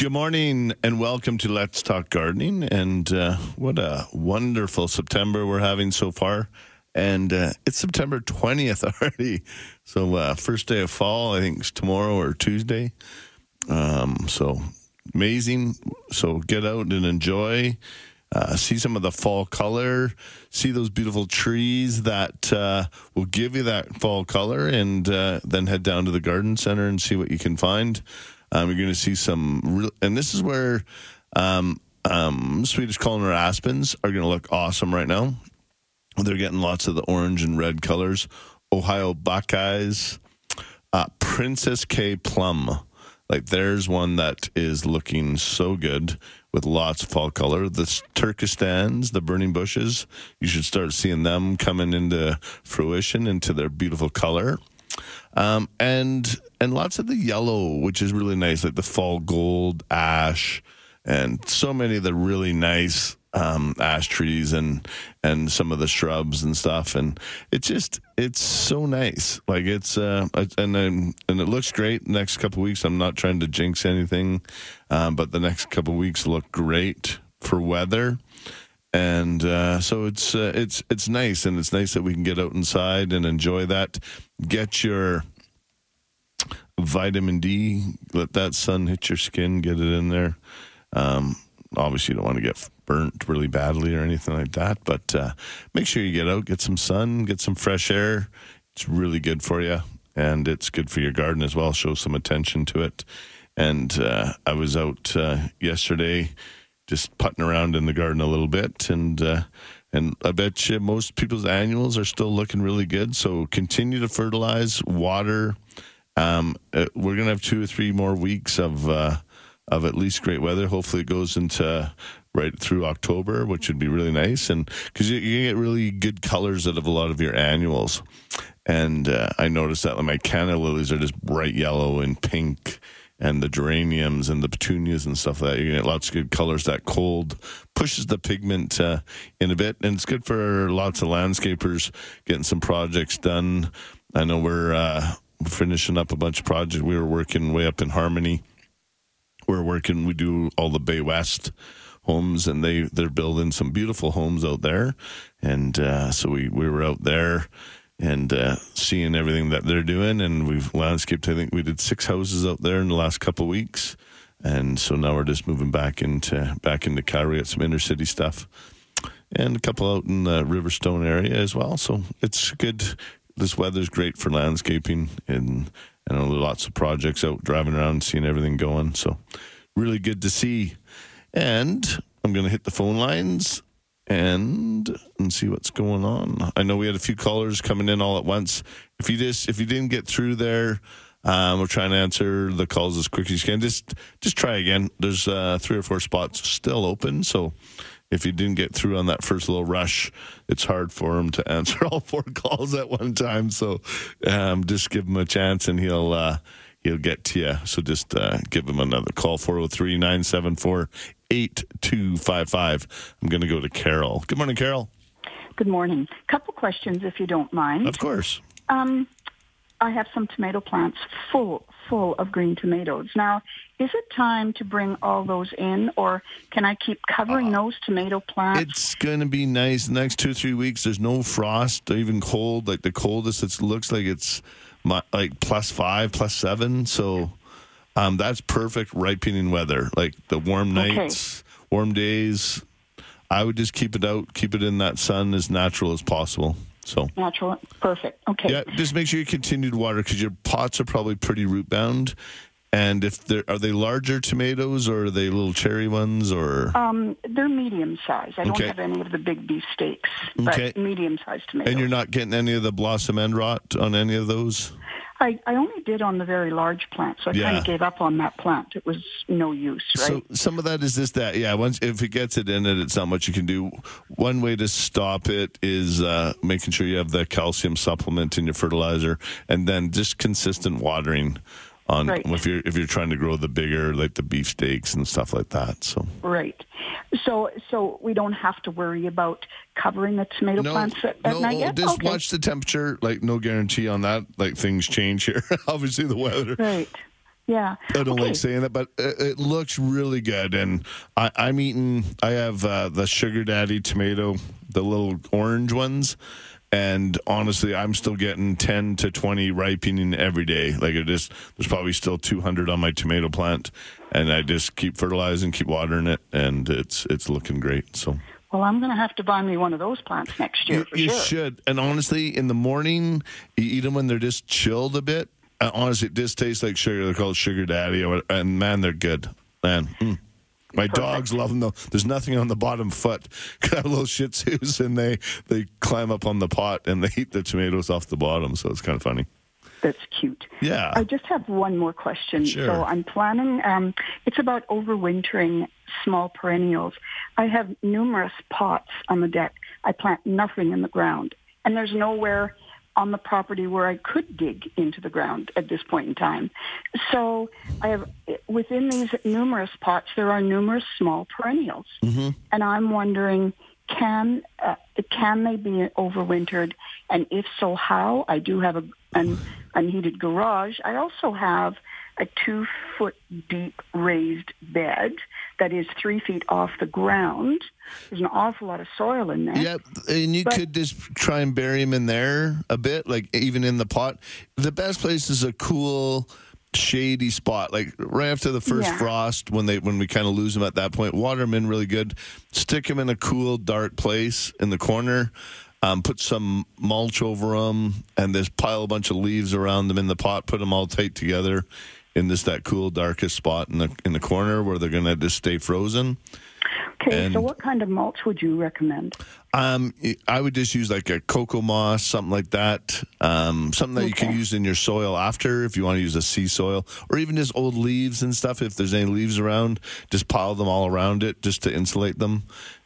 Good morning and welcome to Let's Talk Gardening. And uh, what a wonderful September we're having so far. And uh, it's September 20th already. So, uh, first day of fall, I think it's tomorrow or Tuesday. Um, so, amazing. So, get out and enjoy. Uh, see some of the fall color, see those beautiful trees that uh, will give you that fall color, and uh, then head down to the garden center and see what you can find. Um, you're going to see some, real, and this is where um, um, Swedish Columnar aspens are going to look awesome right now. They're getting lots of the orange and red colors. Ohio Buckeyes, uh, Princess Kay Plum. Like there's one that is looking so good with lots of fall color. The Turkestans, the burning bushes, you should start seeing them coming into fruition into their beautiful color. Um, and and lots of the yellow, which is really nice, like the fall gold, ash, and so many of the really nice um, ash trees and and some of the shrubs and stuff, and it's just it's so nice. Like it's uh, and and it looks great. Next couple weeks, I'm not trying to jinx anything, um, but the next couple weeks look great for weather. And uh, so it's uh, it's it's nice, and it's nice that we can get out inside and enjoy that. Get your vitamin D, let that sun hit your skin, get it in there. Um, obviously, you don't want to get burnt really badly or anything like that. But uh, make sure you get out, get some sun, get some fresh air. It's really good for you, and it's good for your garden as well. Show some attention to it. And uh, I was out uh, yesterday, just putting around in the garden a little bit, and uh, and I bet you most people's annuals are still looking really good. So continue to fertilize, water. Um, uh, we're gonna have two or three more weeks of uh, of at least great weather. Hopefully, it goes into right through October, which would be really nice. And because you, you, get really good colors out of a lot of your annuals. And uh, I noticed that like, my canna lilies are just bright yellow and pink, and the geraniums and the petunias and stuff like that. You get lots of good colors. That cold pushes the pigment uh, in a bit, and it's good for lots of landscapers getting some projects done. I know we're uh, finishing up a bunch of projects. We were working way up in Harmony. We're working. We do all the Bay West homes, and they they're building some beautiful homes out there. And uh, so we we were out there and uh, seeing everything that they're doing, and we've landscaped. I think we did six houses out there in the last couple of weeks, and so now we're just moving back into back into Calgary at some inner city stuff. And a couple out in the Riverstone area as well. So it's good. This weather's great for landscaping, and and lots of projects out driving around, seeing everything going. So really good to see. And I'm going to hit the phone lines and and see what's going on. I know we had a few callers coming in all at once. If you just if you didn't get through there, um, we're trying to answer the calls as quick as you can. Just just try again. There's uh, three or four spots still open, so if you didn't get through on that first little rush, it's hard for him to answer all four calls at one time. So um, just give him a chance, and he'll. Uh, he'll get to you. So just uh, give him another call 403 974 8255. I'm going to go to Carol. Good morning, Carol. Good morning. Couple questions, if you don't mind. Of course. Um, I have some tomato plants full full of green tomatoes. Now, is it time to bring all those in, or can I keep covering uh, those tomato plants? It's going to be nice. The next two three weeks, there's no frost, even cold. Like the coldest, it looks like it's like plus five, plus seven. So um, that's perfect ripening weather. Like the warm nights, okay. warm days. I would just keep it out, keep it in that sun as natural as possible. So natural, perfect. Okay. Yeah, just make sure you continue to water because your pots are probably pretty root bound. And if they're are they larger tomatoes or are they little cherry ones or? Um, they're medium size. I don't have any of the big beef steaks, but okay. medium sized tomatoes. And you're not getting any of the blossom end rot on any of those? I, I only did on the very large plant, so I yeah. kind of gave up on that plant. It was no use, right? So some of that is just that, yeah. Once if it gets it in it, it's not much you can do. One way to stop it is uh, making sure you have the calcium supplement in your fertilizer, and then just consistent watering on right. if you're if you're trying to grow the bigger like the beefsteaks and stuff like that. So right. So so we don't have to worry about covering the tomato no, plants at, at no, night yet? Just okay. watch the temperature. Like no guarantee on that. Like things change here. Obviously the weather. Right. Yeah. I don't okay. like saying that, but it, it looks really good. And I, I'm eating. I have uh, the sugar daddy tomato, the little orange ones. And honestly, I'm still getting 10 to 20 ripening every day. Like it just, there's probably still 200 on my tomato plant, and I just keep fertilizing, keep watering it, and it's it's looking great. So Well, I'm going to have to buy me one of those plants next year you, for you sure. should. And honestly, in the morning, you eat them when they're just chilled a bit. Uh, honestly, it just tastes like sugar. They're called sugar daddy, or- and man, they're good. Man, mm. My dogs love them though. There's nothing on the bottom foot. I have little Shih Tzus, and they they climb up on the pot and they eat the tomatoes off the bottom. So it's kind of funny. That's cute. Yeah. I just have one more question. Sure. So I'm planning, um, it's about overwintering small perennials. I have numerous pots on the deck. I plant nothing in the ground. And there's nowhere on the property where I could dig into the ground at this point in time. So I have, within these numerous pots, there are numerous small perennials. Mm-hmm. And I'm wondering, can uh, can they be overwintered? And if so, how? I do have a, an unheated garage. I also have a two foot deep raised bed that is three feet off the ground. There's an awful lot of soil in there. Yeah, and you But- could just try and bury them in there a bit, like even in the pot. The best place is a cool, shady spot, like right after the first Yeah. frost, when they when we kind of lose them at that point. Water them in really good. Stick them in a cool, dark place in the corner. Um, put some mulch over them, and just pile a bunch of leaves around them in the pot. Put them all tight together in this that cool, darkest spot in the in the corner where they're gonna just stay frozen. Okay, And- so what kind of mulch would you recommend? Um, I would just use like a cocoa moss, something like that. Um, something that you can use in your soil after if you want to use a sea soil, or even just old leaves and stuff. If there's any leaves around, just pile them all around it just to insulate them.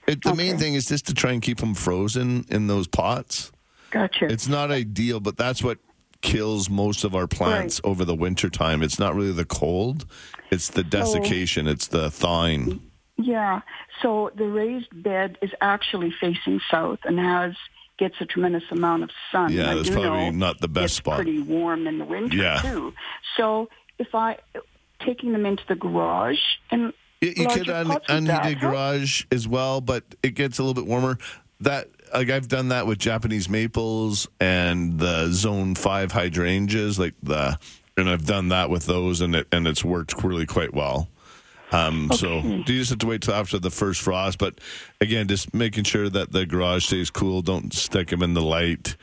It, the main thing is just to try and keep them frozen in those pots. Gotcha. It's not ideal, but that's what kills most of our plants over the winter time. It's not really the cold; it's the desiccation, it's the thawing. Yeah. So the raised bed is actually facing south and has gets a tremendous amount of sun. Yeah, that's probably not the best it's spot. Pretty warm in the winter Yeah. too. So if I taking them into the garage and You, you could un, unheated garage as well, but it gets a little bit warmer. That like I've done that with Japanese maples and the Zone Five hydrangeas, like the, and I've done that with those, and it and it's worked really quite well. Um, So you just have to wait till after the first frost. But again, just making sure that the garage stays cool. Don't stick them in the light.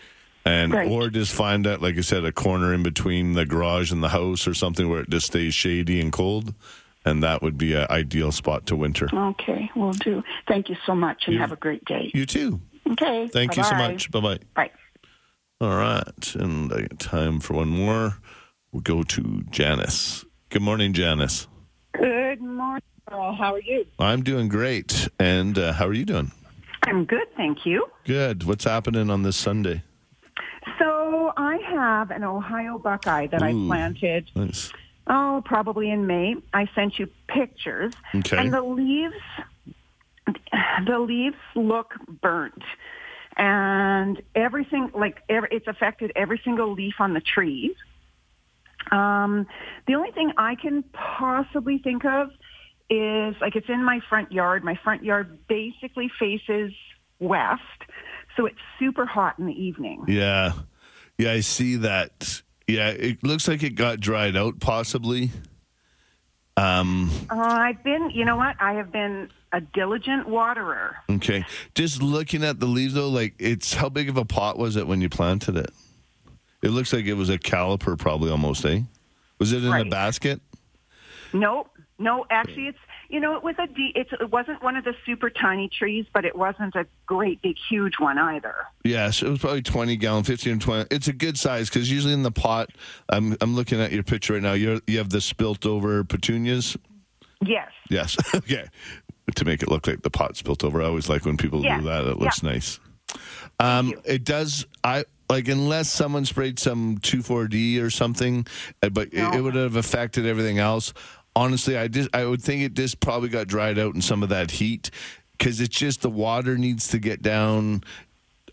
And Right. or just find that, like I said, a corner in between the garage and the house or something where it just stays shady and cold, and that would be an ideal spot to winter. Okay, we'll do. Thank you so much and You- have a great day. You too. Okay. Thank you so bye-bye. much. Bye bye. Bye. All right, and I got time for one more. We'll go to Janice. Good morning, Janice. Good morning, Earl. How are you? I'm doing great, and uh, how are you doing? I'm good, thank you. Good. What's happening on this Sunday? So I have an Ohio Buckeye that I planted, Nice. oh, probably in May. I sent you pictures. Okay. And the leaves, the leaves look burnt. And everything, like, every, it's affected every single leaf on the trees. Um, the only thing I can possibly think of is like it's in my front yard. My front yard basically faces west, so it's super hot in the evening. Yeah, yeah, I see that. Yeah, it looks like it got dried out, possibly. Um. Uh, I've been, you know what? I have been a diligent waterer. Okay. Just looking at the leaves, though, like it's how big of a pot was it when you planted it? It looks like it was a caliper, probably almost, eh? Was it in a basket? No, no, actually, it's you know, it was a de- it's, it wasn't one of the super tiny trees, but it wasn't a great big huge one either. Yes, it was probably 20 gallon, 15 or 20. It's a good size because usually in the pot, I'm, I'm looking at your picture right now. You're, you have the spilt over petunias. Yes. Yes. okay. To make it look like the pot spilt over. I always like when people Yeah. do that. It looks nice. Um, it does. I like unless someone sprayed some 2,4-D or something, uh, but it, No. it would have affected everything else. Honestly, I just I would think it just probably got dried out in some of that heat because it's just the water needs to get down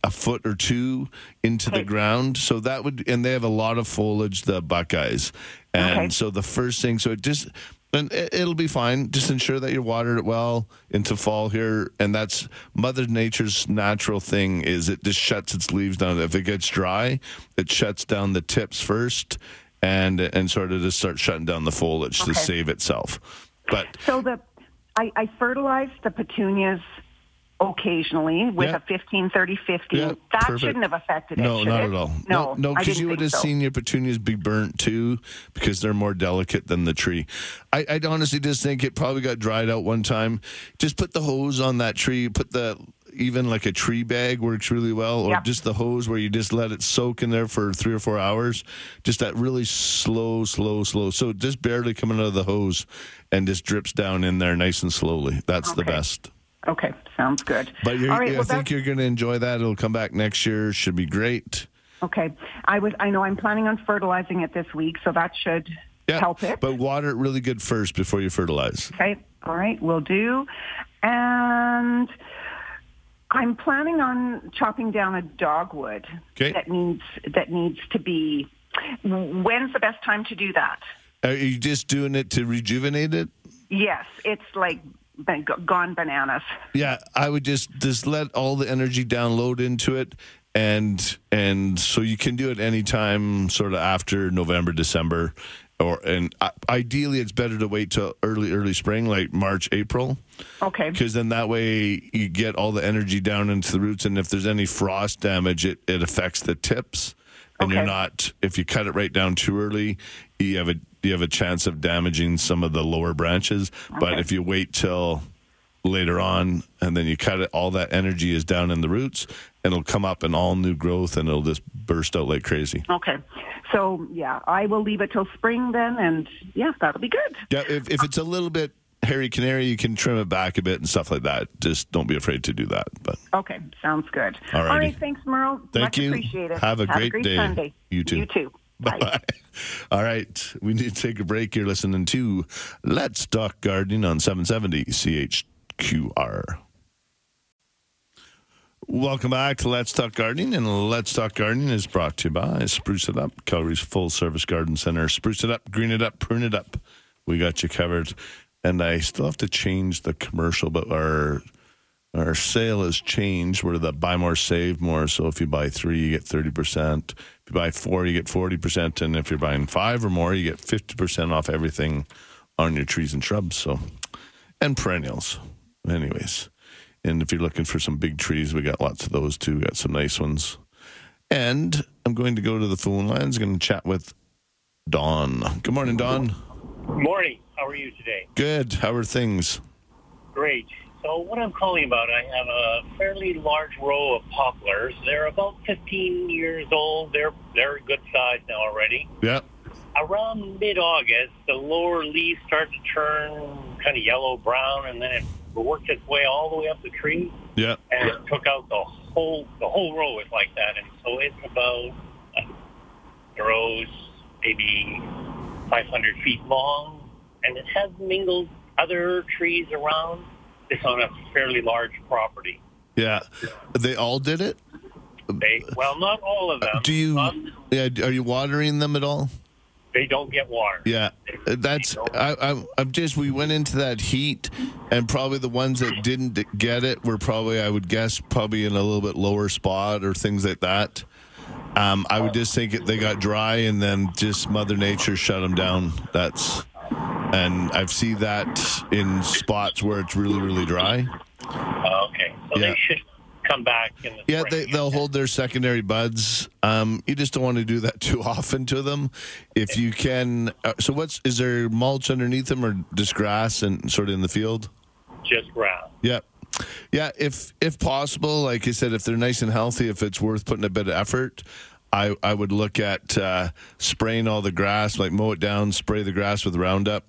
a foot or two into the ground. So that would, and they have a lot of foliage, the Buckeyes. And Okay. so the first thing, so it just, and it- it'll be fine. Just ensure that you watered it well into fall here, and that's Mother Nature's natural thing. Is it just shuts its leaves down? If it gets dry, it shuts down the tips first, and and sort of just starts shutting down the foliage to save itself. But So the I, I fertilize the petunias occasionally with Yeah. a 15, 30, 15. Yeah, that perfect. shouldn't have affected it. No, not it? at all. No, no, because didn't you would have so. seen your petunias be burnt too, because they're more delicate than the tree. I, I honestly just think it probably got dried out one time. Just put the hose on that tree. Put the even like a tree bag works really well, or Yep. just the hose where you just let it soak in there for three or four hours. Just that really slow, slow, slow. So just barely coming out of the hose, and just drips down in there nice and slowly. That's the best. Okay, sounds good. But right, I well, think you're going to enjoy that. It'll come back next year. Should be great. Okay, I was. I know I'm planning on fertilizing it this week, so that should Yeah, help it. But water it really good first before you fertilize. Okay, all right, we'll do. And I'm planning on chopping down a dogwood Okay. that needs that needs to be. When's the best time to do that? Are you just doing it to rejuvenate it? Yes, it's like been- gone bananas. Yeah, I would just just let all the energy download into it, and and so you can do it anytime, sort of after November, December, or and ideally it's better to wait till early early spring, like March, April. Okay. because then that way you get all the energy down into the roots and if there's any frost damage it, it affects the tips and you're not if you cut it right down too early you have a you have a chance of damaging some of the lower branches but if you wait till later on and then you cut it all that energy is down in the roots and it'll come up in all new growth and it'll just burst out like crazy Okay. So yeah, I will leave it till spring then, and yeah, that'll be good. yeah if, if it's a little bit hairy canary you can trim it back a bit and stuff like that just don't be afraid to do that but Okay, sounds good. All All thanks, Merle. Thank Much you. it. Have a great day. Sunday. You too. You too. Bye. All right. We need to take a break. You're listening to Let's Talk Gardening on 770 CHQR. Welcome back to Let's Talk Gardening. And Let's Talk Gardening is brought to you by Spruce It Up, Calgary's full service garden center. Spruce it up, green it up, prune it up. We got you covered. And I still have to change the commercial, but our our sale has changed where the buy more save more so if you buy three you get 30% if you buy four you get 40% and if you're buying five or more you get 50% off everything on your trees and shrubs so and perennials. Anyways and if you're looking for some big trees we got lots of those too. We got some nice ones. And i'm going to go to the phone lines. Going to chat with dawn. Good morning dawn. Morning. How are you today? good. How are things? Great. So what I'm calling about, I have a fairly large row of poplars. They're about 15 years old. They're they're a good size now already. yeah Around mid-August, the lower leaves start to turn kind of yellow brown, and then it worked its way all the way up the tree, yeah and it took out the whole the whole row is like that. And so it's about uh, the row's maybe 500 feet long, and it has mingled other trees around. This on a fairly large property. yeah they all did it They well, not all of them. Do you? Some, Yeah. Are you watering them at all? they don't get water. Yeah. That's. I, I. I'm just. We went into that heat, and probably the ones that didn't get it were probably, I would guess, probably in a little bit lower spot or things like that. Um, I would just think they got dry, and then just Mother Nature shut them down. That's. And I've seen that in spots where it's really, really dry. Uh, okay, so Yeah. they should come back in the Yeah, they, spring. they'll hold their secondary buds. Um, you just don't want to do that too often to them. If you can, uh, so what's is there mulch underneath them or just grass and sort of in the field? just ground. Yeah, yeah. If if possible, like I said, if they're nice and healthy, if it's worth putting a bit of effort, I I would look at uh, spraying all the grass, like mow it down, spray the grass with Roundup.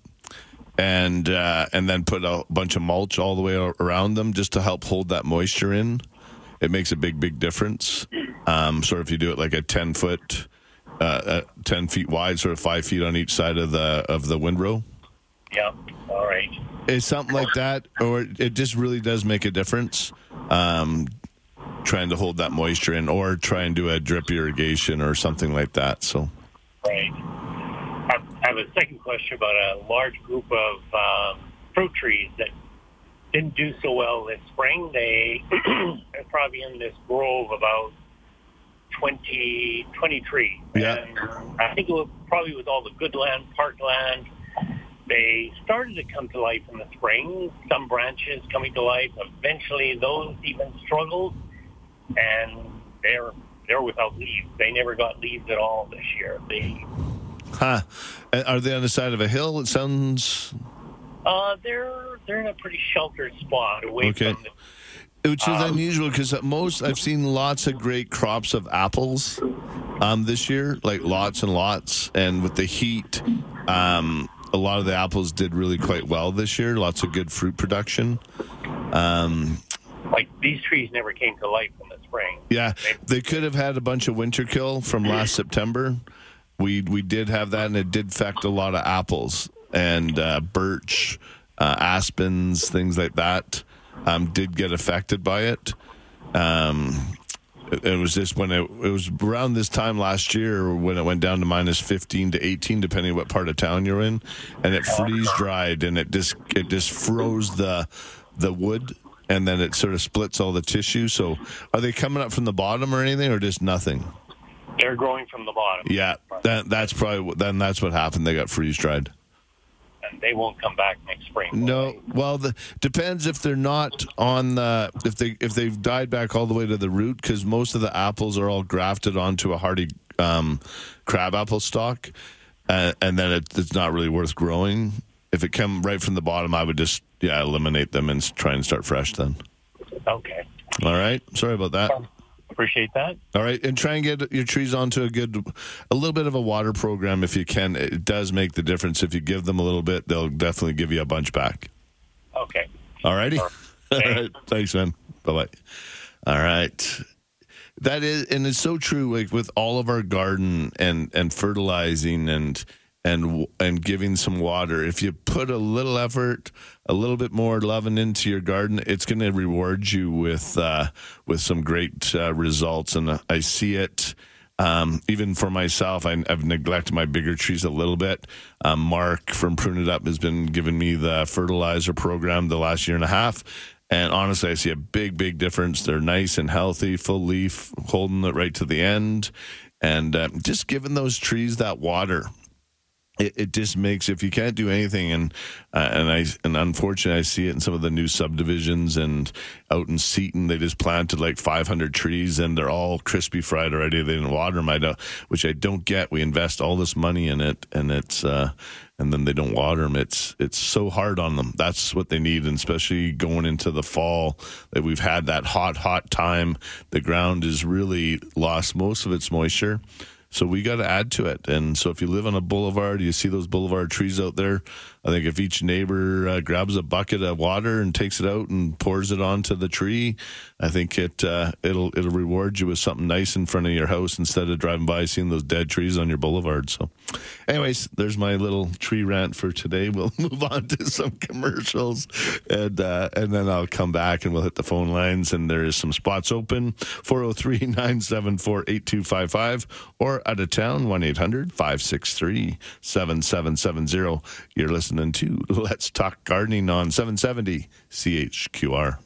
And uh, and then put a bunch of mulch all the way around them just to help hold that moisture in it makes a big big difference um, sort of if you do it like a 10 foot uh, uh, 10 feet wide sort of five feet on each side of the of the windrow Yeah. All right. It's something like that or it just really does make a difference um, trying to hold that moisture in, or try and do a drip irrigation or something like that. So, Right. I I have a second question about a large group of um, fruit trees that didn't do so well this spring. They are probably in this grove about 20, 20 trees. Yeah. And I think it was probably with all the good land, park land, They started to come to life in the spring, some branches coming to life. Eventually, those even struggled, and they're they're without leaves. They never got leaves at all this year. They huh? Are they on the side of a hill? It sounds Uh, they're they're in a pretty sheltered spot away Okay. from the. Which is unusual because most I've seen lots of great crops of apples um, this year, like lots and lots. And with the heat, um, a lot of the apples did really quite well this year. Lots of good fruit production. Um, Like these trees never came to life in the spring. yeah, they could have had a bunch of winter kill from last September. We we did have that, and it did affect a lot of apples and uh, birch, uh, aspens, things like that. Um, did get affected by it. Um, it, was just when it, it was around this time last year when it went down to minus 15 to 18 depending what part of town you're in and it freeze dried and it just it just froze the the wood and then it sort of splits all the tissue so are they coming up from the bottom or anything or just nothing They're growing from the bottom. yeah that that's probably what- then that's what happened they got freeze dried and they won't come back next spring. No, they? well, the depends if they're not on the if they if they've died back all the way to the root because most of the apples are all grafted onto a hardy um, crab apple stalk, uh, and then it, it's not really worth growing. If it come right from the bottom, I would just yeah eliminate them and try and start fresh. Then, Okay. all right. Sorry about that. Um, appreciate that. All right, and try and get your trees onto a good, a little bit of a water program if you can. It does make the difference. If you give them a little bit, they'll definitely give you a bunch back. Okay. All righty. All Thanks. right. Thanks, man. Bye bye. All right. That is, and it's so true. Like with all of our garden and and fertilizing and and and giving some water. If you put a little effort, a little bit more loving into your garden, it's going to reward you with uh, with some great uh, results. And I see it. Um, even for myself, I, I've neglected my bigger trees a little bit. Um, Mark from Prune It Up has been giving me the fertilizer program the last year and a half. And honestly, I see a big, big difference. They're nice and healthy, full leaf, holding it right to the end. And uh, just giving those trees that water it, it just makes if you can't do anything and uh, and I and unfortunately I see it in some of the new subdivisions and out in Seton they just planted like 500 trees and they're all crispy fried already. They didn't water them I don't which I don't get. We invest all this money in it and it's uh and then they don't water them it's it's so hard on them that's what they need and especially going into the fall that we've had that hot hot time. The ground has really lost most of its moisture so we got to add to it. And so if you live on a boulevard, you see those boulevard trees out there. I think if each neighbor uh, grabs a bucket of water and takes it out and pours it onto the tree, I think it uh, it'll it'll reward you with something nice in front of your house instead of driving by seeing those dead trees on your boulevard. So, anyways, there's my little tree rant for today. We'll move on to some commercials, and uh, and then I'll come back and we'll hit the phone lines. And there is some spots open 403 974 8255 or out of town 1 800 563 7770. You're listening to Let's Talk Gardening on 770 CHQR.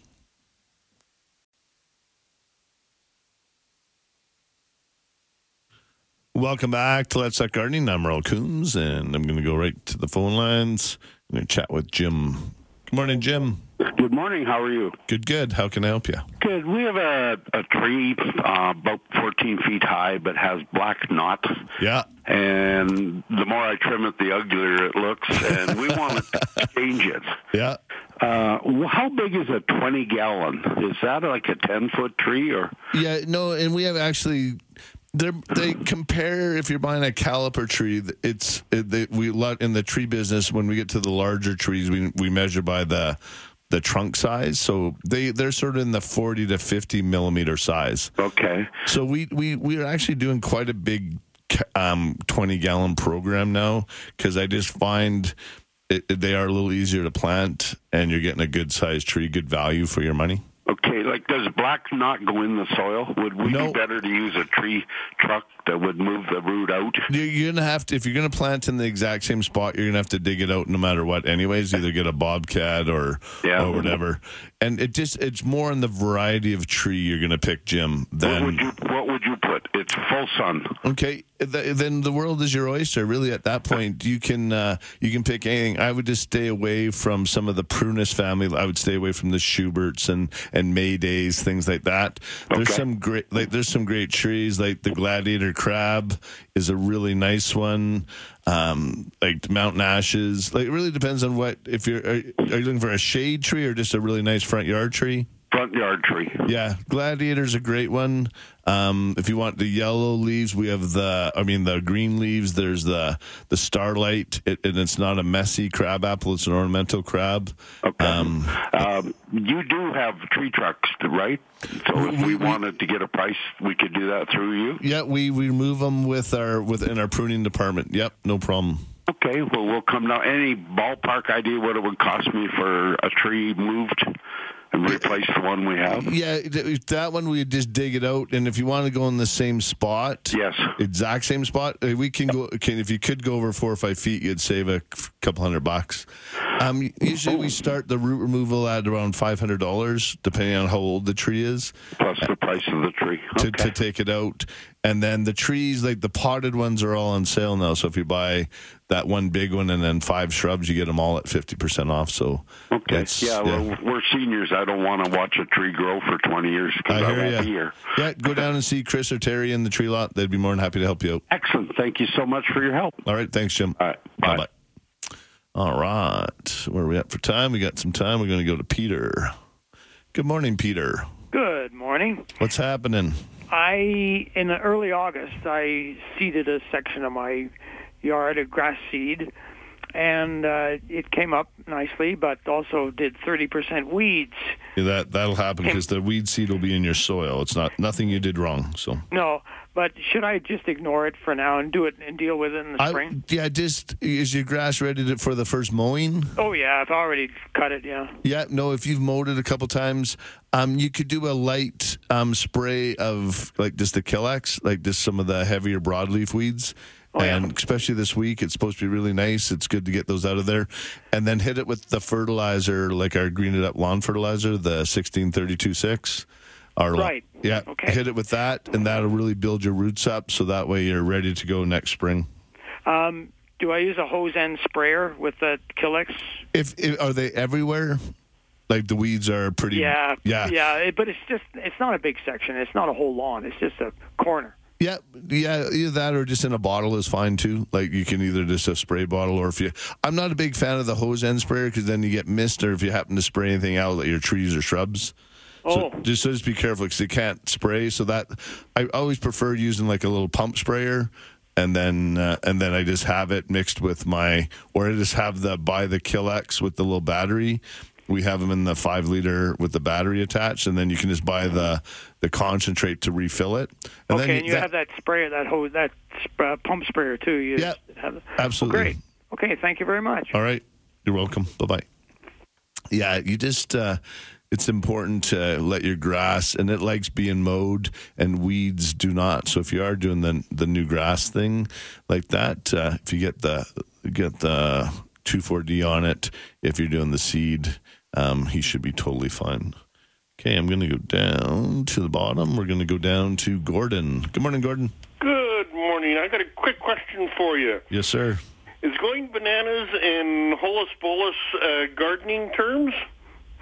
Welcome back to Let's Talk Gardening. I'm Merle Coombs, and I'm going to go right to the phone lines. To chat with Jim. Good morning, Jim. Good morning. How are you? Good, good. How can I help you? Good. We have a, a tree uh, about 14 feet high, but has black knots. Yeah. And the more I trim it, the uglier it looks. And we want to change it. Yeah. Uh, how big is a 20 gallon? Is that like a 10 foot tree or? Yeah, no, and we have actually they they compare if you're buying a caliper tree. It's it, they, we in the tree business when we get to the larger trees, we we measure by the the trunk size. So they they're sort of in the 40 to 50 millimeter size. Okay. So we we we are actually doing quite a big um 20 gallon program now because I just find. It, they are a little easier to plant, and you're getting a good sized tree, good value for your money. Okay, like does black knot go in the soil? Would we No. be better to use a tree truck that would move the root out? You're, gonna have to if you're gonna plant in the exact same spot. You're gonna have to dig it out no matter what. Anyways, either get a bobcat or Yeah. or whatever. And it just it's more in the variety of tree you're gonna pick, Jim. What Than would you What put? It's full sun. okay, th- then the world is your oyster. Really, at that point, you can uh, you can pick anything. I would just stay away from some of the prunus family. I would stay away from the Schuberts and and Maydays, things like that. There's some great like there's some great trees like the Gladiator crab is a really nice one. Um, like mountain ashes. Like it really depends on what if you're are, are you looking for a shade tree or just a really nice front yard tree. Front yard tree. Yeah, Gladiator's a great one. Um, if you want the yellow leaves, we have the. I mean, the green leaves. There's the the Starlight, it, and it's not a messy crab apple. It's an ornamental crab. Okay. Um, Um, you do have tree trucks, right? So if We- we, wanted to get a price, we could do that through you. yeah, we we remove them with our within our pruning department. Yep, no problem. Okay, well, we'll come down. Any ballpark idea what it would cost me for a tree moved and replace the one we have? Yeah, th- that one we just dig it out, and if you want to go in the same spot, Yes. exact same spot, uh, we can go. Can if you could go over four or five feet, you'd save a couple hundred bucks. Um, usually we start the root removal at around five hundred dollars, depending on how old the tree is, Plus the price of the tree. to, Okay. to take it out. And then the trees, like the potted ones, are all on sale now. So if you buy that one big one and then five shrubs, you get them all at fifty percent off. So Okay. that's- Yeah, well, we're seniors. I don't want to watch a tree grow for 20 years because I I, hear won't ya. be here. Yeah, go down and see Chris or Terry in the tree lot. They'd be more than happy to help you out. Excellent. Thank you so much for your help. All right, thanks, Jim. All right. Bye. Bye. All right, where are we at for time? We got some time. We're going to go to Peter. Good morning, Peter. Good morning. What's happening? I in the early August I seeded a section of my yard of grass seed, and uh, it came up nicely, but also did 30% weeds. Yeah, that that'll happen because the weed seed will be in your soil. It's not nothing you did wrong. So No, but should I just ignore it for now and do it and deal with it in the I, spring? yeah, just is your grass ready to, for the first mowing? Oh yeah, I've already cut it. Yeah. Yeah, no. If you've mowed it a couple times, um, you could do a light um, spray of like just the Killex, like just some of the heavier broadleaf weeds. Oh, yeah. and especially this week, it's supposed to be really nice. It's good to get those out of there, and then hit it with the fertilizer, like our Green It Up lawn fertilizer, the sixteen thirty two six. Our Right. yeah. Okay. Hit it with that, and that'll really build your roots up. So that way you're ready to go next spring. Um, do I use a hose end sprayer with the Killex? If, if are they everywhere? Like the weeds are pretty. Yeah. Yeah. Yeah. But it's just it's not a big section. It's not a whole lawn. It's just a corner. Yeah, yeah, either that or just in a bottle is fine too. Like you can either just a spray bottle or if you. I'm not a big fan of the hose end sprayer because then you get mist or if you happen to spray anything out like your trees or shrubs. So Oh. just, so just be careful because you can't spray. So that I always prefer using like a little pump sprayer, and then uh, and then I just have it mixed with my or I just have the buy the Killex with the little battery. We have them in the five liter with the battery attached, and then you can just buy the the concentrate to refill it. And okay, then and you have that sprayer, that hose, that sp- uh, pump sprayer too. You Yeah, have, absolutely. Great. Okay, thank you very much. All right. You're welcome. Bye bye. Yeah, you just, uh, it's important to let your grass, and it likes being mowed, and weeds do not. So if you are doing the the new grass thing like that, uh, if you get the get the two four D on it, if you're doing the seed, um, he should be totally fine. Okay, I'm going to go down to the bottom. We're going to go down to Gordon. Good morning, Gordon. Good morning. I got a quick question for you. Yes, sir. Is going bananas in holus bolus uh, gardening terms?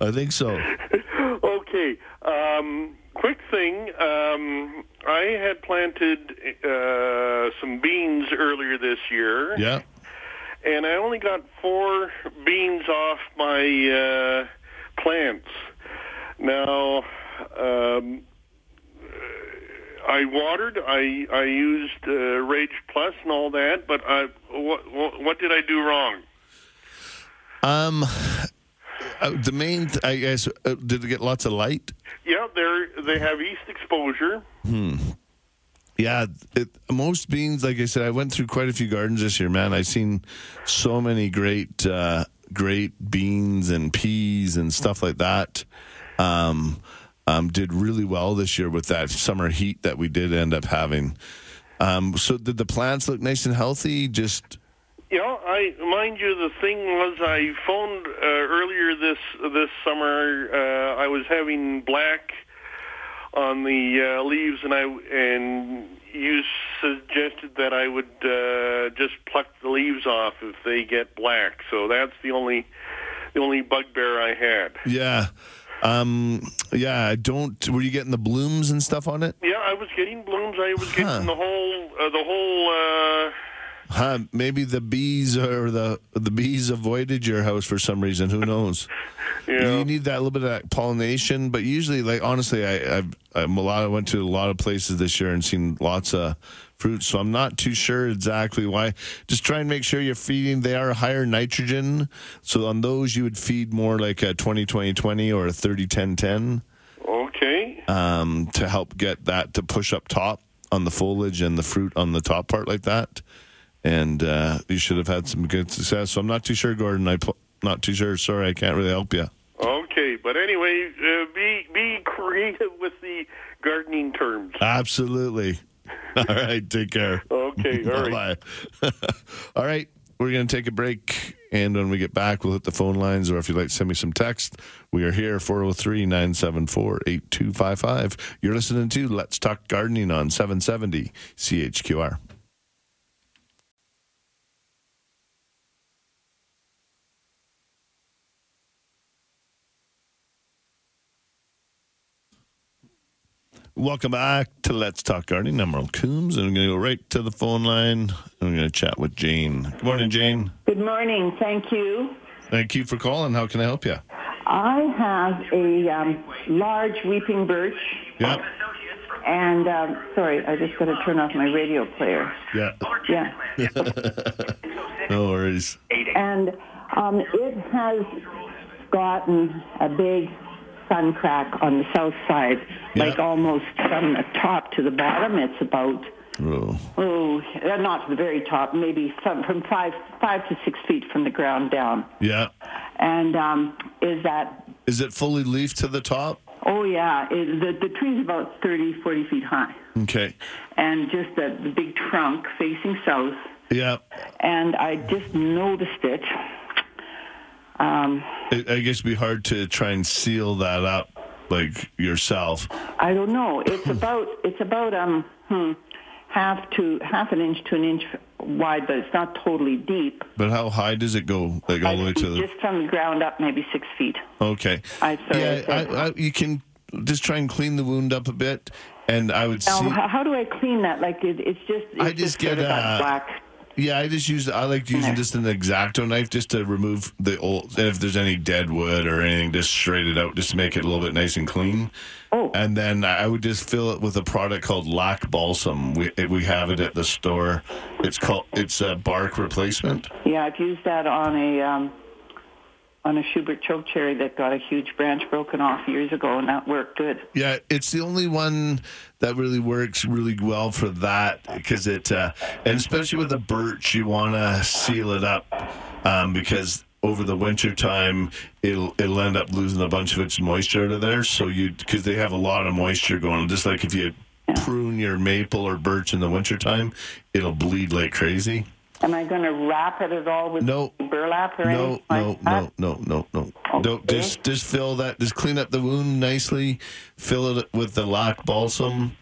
I think so. okay. Um, quick thing. Um, I had planted uh, some beans earlier this year, Yeah. And I only got four beans off my uh, plants. Now, um, I watered. I I used uh, Rage Plus and all that, but I, what, what what did I do wrong? Um, uh, the main, th- I guess, uh, did it get lots of light? Yeah, they're they have east exposure. Yeah, it, most beans, like I said, I went through quite a few gardens this year, man. I've seen so many great, uh, great beans and peas and stuff like that. Um, um, did really well this year with that summer heat that we did end up having. Um, so did the plants look nice and healthy? Just Yeah, I mind you. The thing was, I phoned uh, earlier this this summer. Uh, I was having black on the uh, leaves, and I and you suggested that I would uh, just pluck the leaves off if they get black. So that's the only the only bugbear I had. yeah, um, yeah. I don't. Were you getting the blooms and stuff on it? Yeah, I was getting blooms. I was getting the whole uh, the whole. Uh, Huh, maybe the bees or the the bees avoided your house for some reason. Who knows? Yeah. You need that little bit of that pollination, but usually, like honestly, I I've, I'm a lot. I went to a lot of places this year and seen lots of fruits, so I'm not too sure exactly why. Just try and make sure you're feeding. They are higher nitrogen, so on those you would feed more like a 20 20 20 or a 30 10 10 okay. um, to help get that to push up top on the foliage and the fruit on the top part like that. And uh, you should have had some good success. So I'm not too sure, Gordon. I'm not too sure. Sorry, I can't really help you. Okay, but anyway, uh, be be creative with the gardening terms. Absolutely. All right. Take care. Okay, all right. All right. We're going to take a break. And when we get back, we'll hit the phone lines. Or if you'd like to send me some text, we are here 403 974 8255. You're listening to Let's Talk Gardening on 770 CHQR. Welcome back to Let's Talk Gardening. I'm Merle Coombs, and I'm going to go right to the phone line. I'm going to chat with Jane. Good morning, Jane. Good morning. Thank you. Thank you for calling. How can I help you? I have a um, large weeping birch, Yeah, and um, sorry, I just got to turn off my radio player. yeah. Yeah, No worries. and um, it has gotten a big sun crack on the south side, Yeah. like almost from the top to the bottom. It's about Oh, oh, not to the very top, maybe from, from five five to six feet from the ground down. yeah. And um, is that Is it fully leafed to the top? Oh yeah, it, the the tree's about 30, 40 feet high, Okay. and just the, the big trunk facing south. Yeah. And I just noticed it. Um, I, I guess it'd be hard to try and seal that up like yourself. I don't know. It's about it's about um hmm, half to half an inch to an inch wide, but it's not totally deep. But how high does it go? Like all the way to the. just from the ground up, maybe six feet. Okay. I. I Yeah, I, I, you can just try and clean the wound up a bit, and I would Now, see. how, how do I clean that? Like it, it's just it's I just sort get, uh, black. Yeah, I just use. I like using just an exacto knife just to remove the old. And if there's any dead wood or anything, just straight it out, just to make it a little bit nice and clean. Oh. And then I would just fill it with a product called Lac Balsam. We we have it at the store. It's called. It's a bark replacement. Yeah, I've used that on a um, on a Schubert chokecherry that got a huge branch broken off years ago, and that worked good. Yeah, it's the only one that really works really well for that because it, uh, and especially with the birch, you want to seal it up um, because over the winter time it'll it'll end up losing a bunch of its moisture out of there. So you because they have a lot of moisture going, just like if you prune your maple or birch in the wintertime, it'll bleed like crazy. Am I going to wrap it at all with No. burlap or No, anything no, like that? no, no, no, no. Don't just just fill that. Just clean up the wound nicely. Fill it with the lac balsam,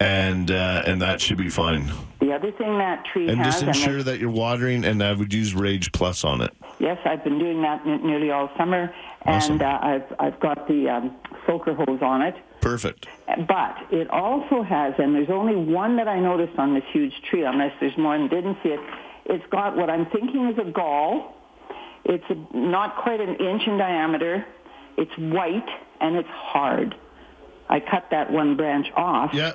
and uh, and that should be fine. The other thing that tree has. And has, just ensure it's- that you're watering. And I would use Rage Plus on it. yes, I've been doing that nearly all summer, Awesome. and uh, I've I've got the um, soaker hose on it. Perfect. But it also has, and there's only one that I noticed on this huge tree, unless there's more and didn't see it. It's got what I'm thinking is a gall. It's a, not quite an inch in diameter. It's white and it's hard. I cut that one branch off. Yeah.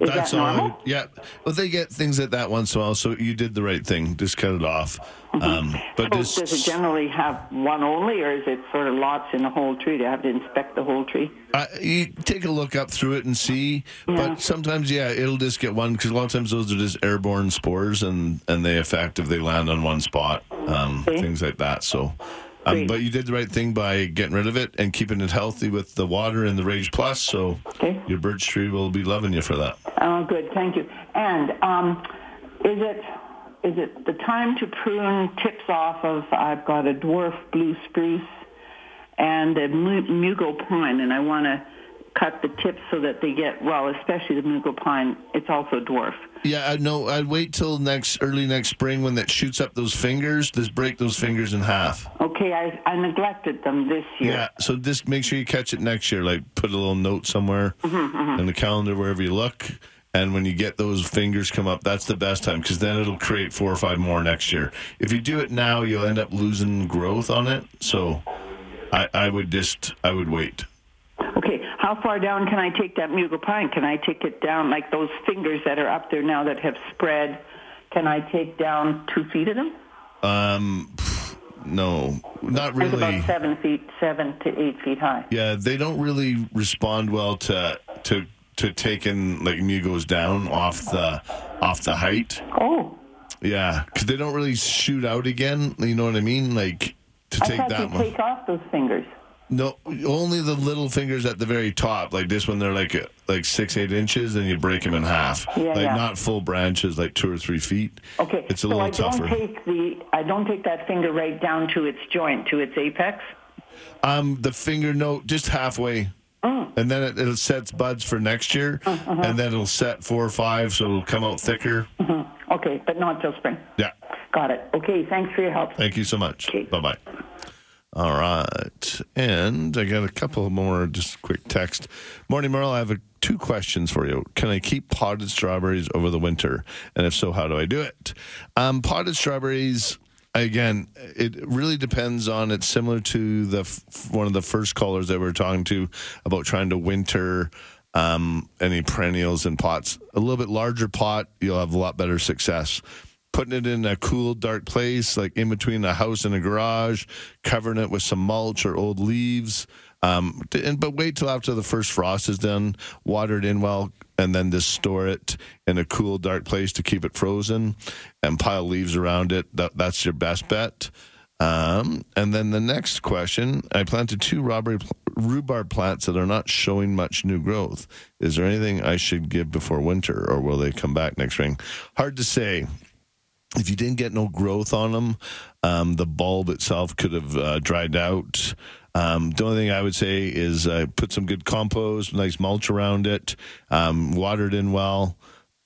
Is That's that all. Normal? would- yeah. Well, they get things at that once in a while, so you did the right thing. Just cut it off. Um, but So Oh, does it generally have one only, or is it sort of lots in the whole tree? Do I have to inspect the whole tree? Uh, you take a look up through it and see, Yeah. but sometimes, yeah, it'll just get one because a lot of times those are just airborne spores and and they affect if they land on one spot. um, Okay. things like that. So, um, but you did the right thing by getting rid of it and keeping it healthy with the water and the Rage Plus. So Okay. your birch tree will be loving you for that. Oh, good. Thank you. And um, is it is it the time to prune tips off of? I've got a dwarf blue spruce and a mu- mugo pine, and I want to cut the tips so that they get well, especially the mugo pine. It's also dwarf. Yeah, I know. I'd wait till next early next spring when that shoots up those fingers. Just break those fingers in half. Okay, I, I neglected them this year. Yeah. So just make sure you catch it next year. Like put a little note somewhere mm-hmm, mm-hmm. in the calendar wherever you look. And when you get those fingers come up, that's the best time because then it'll create four or five more next year. If you do it now, you'll end up losing growth on it. So I, I would just I would wait. How far down can I take that mugo pine? Can I take it down like those fingers that are up there now that have spread? Can I take down two feet of them? Um, no, not It's really. about seven feet, seven to eight feet high. Yeah, they don't really respond well to to to taking like mugos down off the off the height. Oh, Yeah, because they don't really shoot out again. You know what I mean? Like to I take that you one. take off those fingers. No, only the little fingers at the very top. Like this one, they're like like six eight inches, and you break them in half. Yeah, like yeah. not full branches, like two or three feet. Okay, it's a so little I tougher. don't take the I don't take that finger right down to its joint, to its apex. Um, the finger note just halfway. Mm. And then it, it sets buds for next year, Uh-huh. and then it'll set four or five, so it'll come out thicker. Okay, but not till spring. Yeah. Got it. Okay, thanks for your help. Thank you so much. Okay. Bye bye. All right. And I got a couple more just quick text. Morning, Merle. I have a, two questions for you. Can I keep potted strawberries over the winter? And if so, how do I do it? Um, potted strawberries, again, it really depends on it's similar to the one of the first callers that we were talking to about trying to winter um, any perennials in pots. A little bit larger pot, you'll have a lot better success putting it in a cool, dark place, like in between a house and a garage, covering it with some mulch or old leaves. Um, and, but wait till after the first frost is done, water it in well, and then just store it in a cool, dark place to keep it frozen and pile leaves around it. That, that's your best bet. Um, and then the next question I planted two rhubarb, rhubarb plants that are not showing much new growth. Is there anything I should give before winter, or will they come back next spring? Hard to say if you didn't get no growth on them, um, the bulb itself could have uh, dried out. Um, the only thing I would say is uh, put some good compost, nice mulch around it, um, water it in well,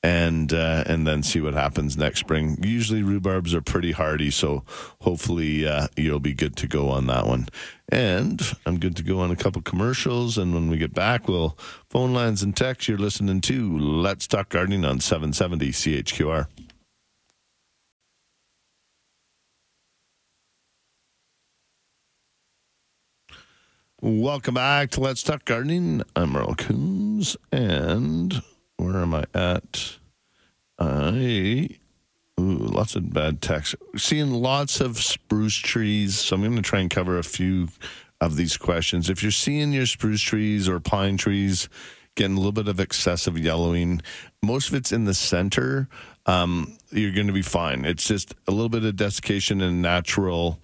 and uh, and then see what happens next spring. Usually rhubarbs are pretty hardy, so hopefully uh, you'll be good to go on that one. And I'm good to go on a couple commercials, and when we get back, we'll phone lines and text. You're listening to Let's Talk Gardening on 770 CHQR. Welcome back to Let's Talk Gardening. I'm Merle Coombs, and where am I at? I ooh, lots of bad text. Seeing lots of spruce trees, so I'm going to try and cover a few of these questions. If you're seeing your spruce trees or pine trees getting a little bit of excessive yellowing, most of it's in the center. Um, you're going to be fine. It's just a little bit of desiccation and natural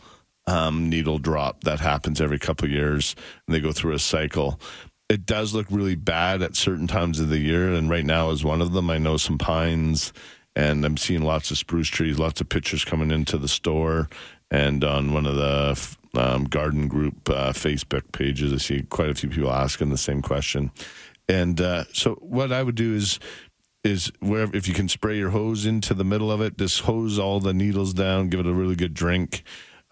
um, needle drop that happens every couple years, and they go through a cycle. It does look really bad at certain times of the year, and right now is one of them. I know some pines, and I'm seeing lots of spruce trees, lots of pictures coming into the store, and on one of the um, garden group uh, Facebook pages, I see quite a few people asking the same question. And uh, so, what I would do is is where if you can spray your hose into the middle of it, just hose all the needles down, give it a really good drink,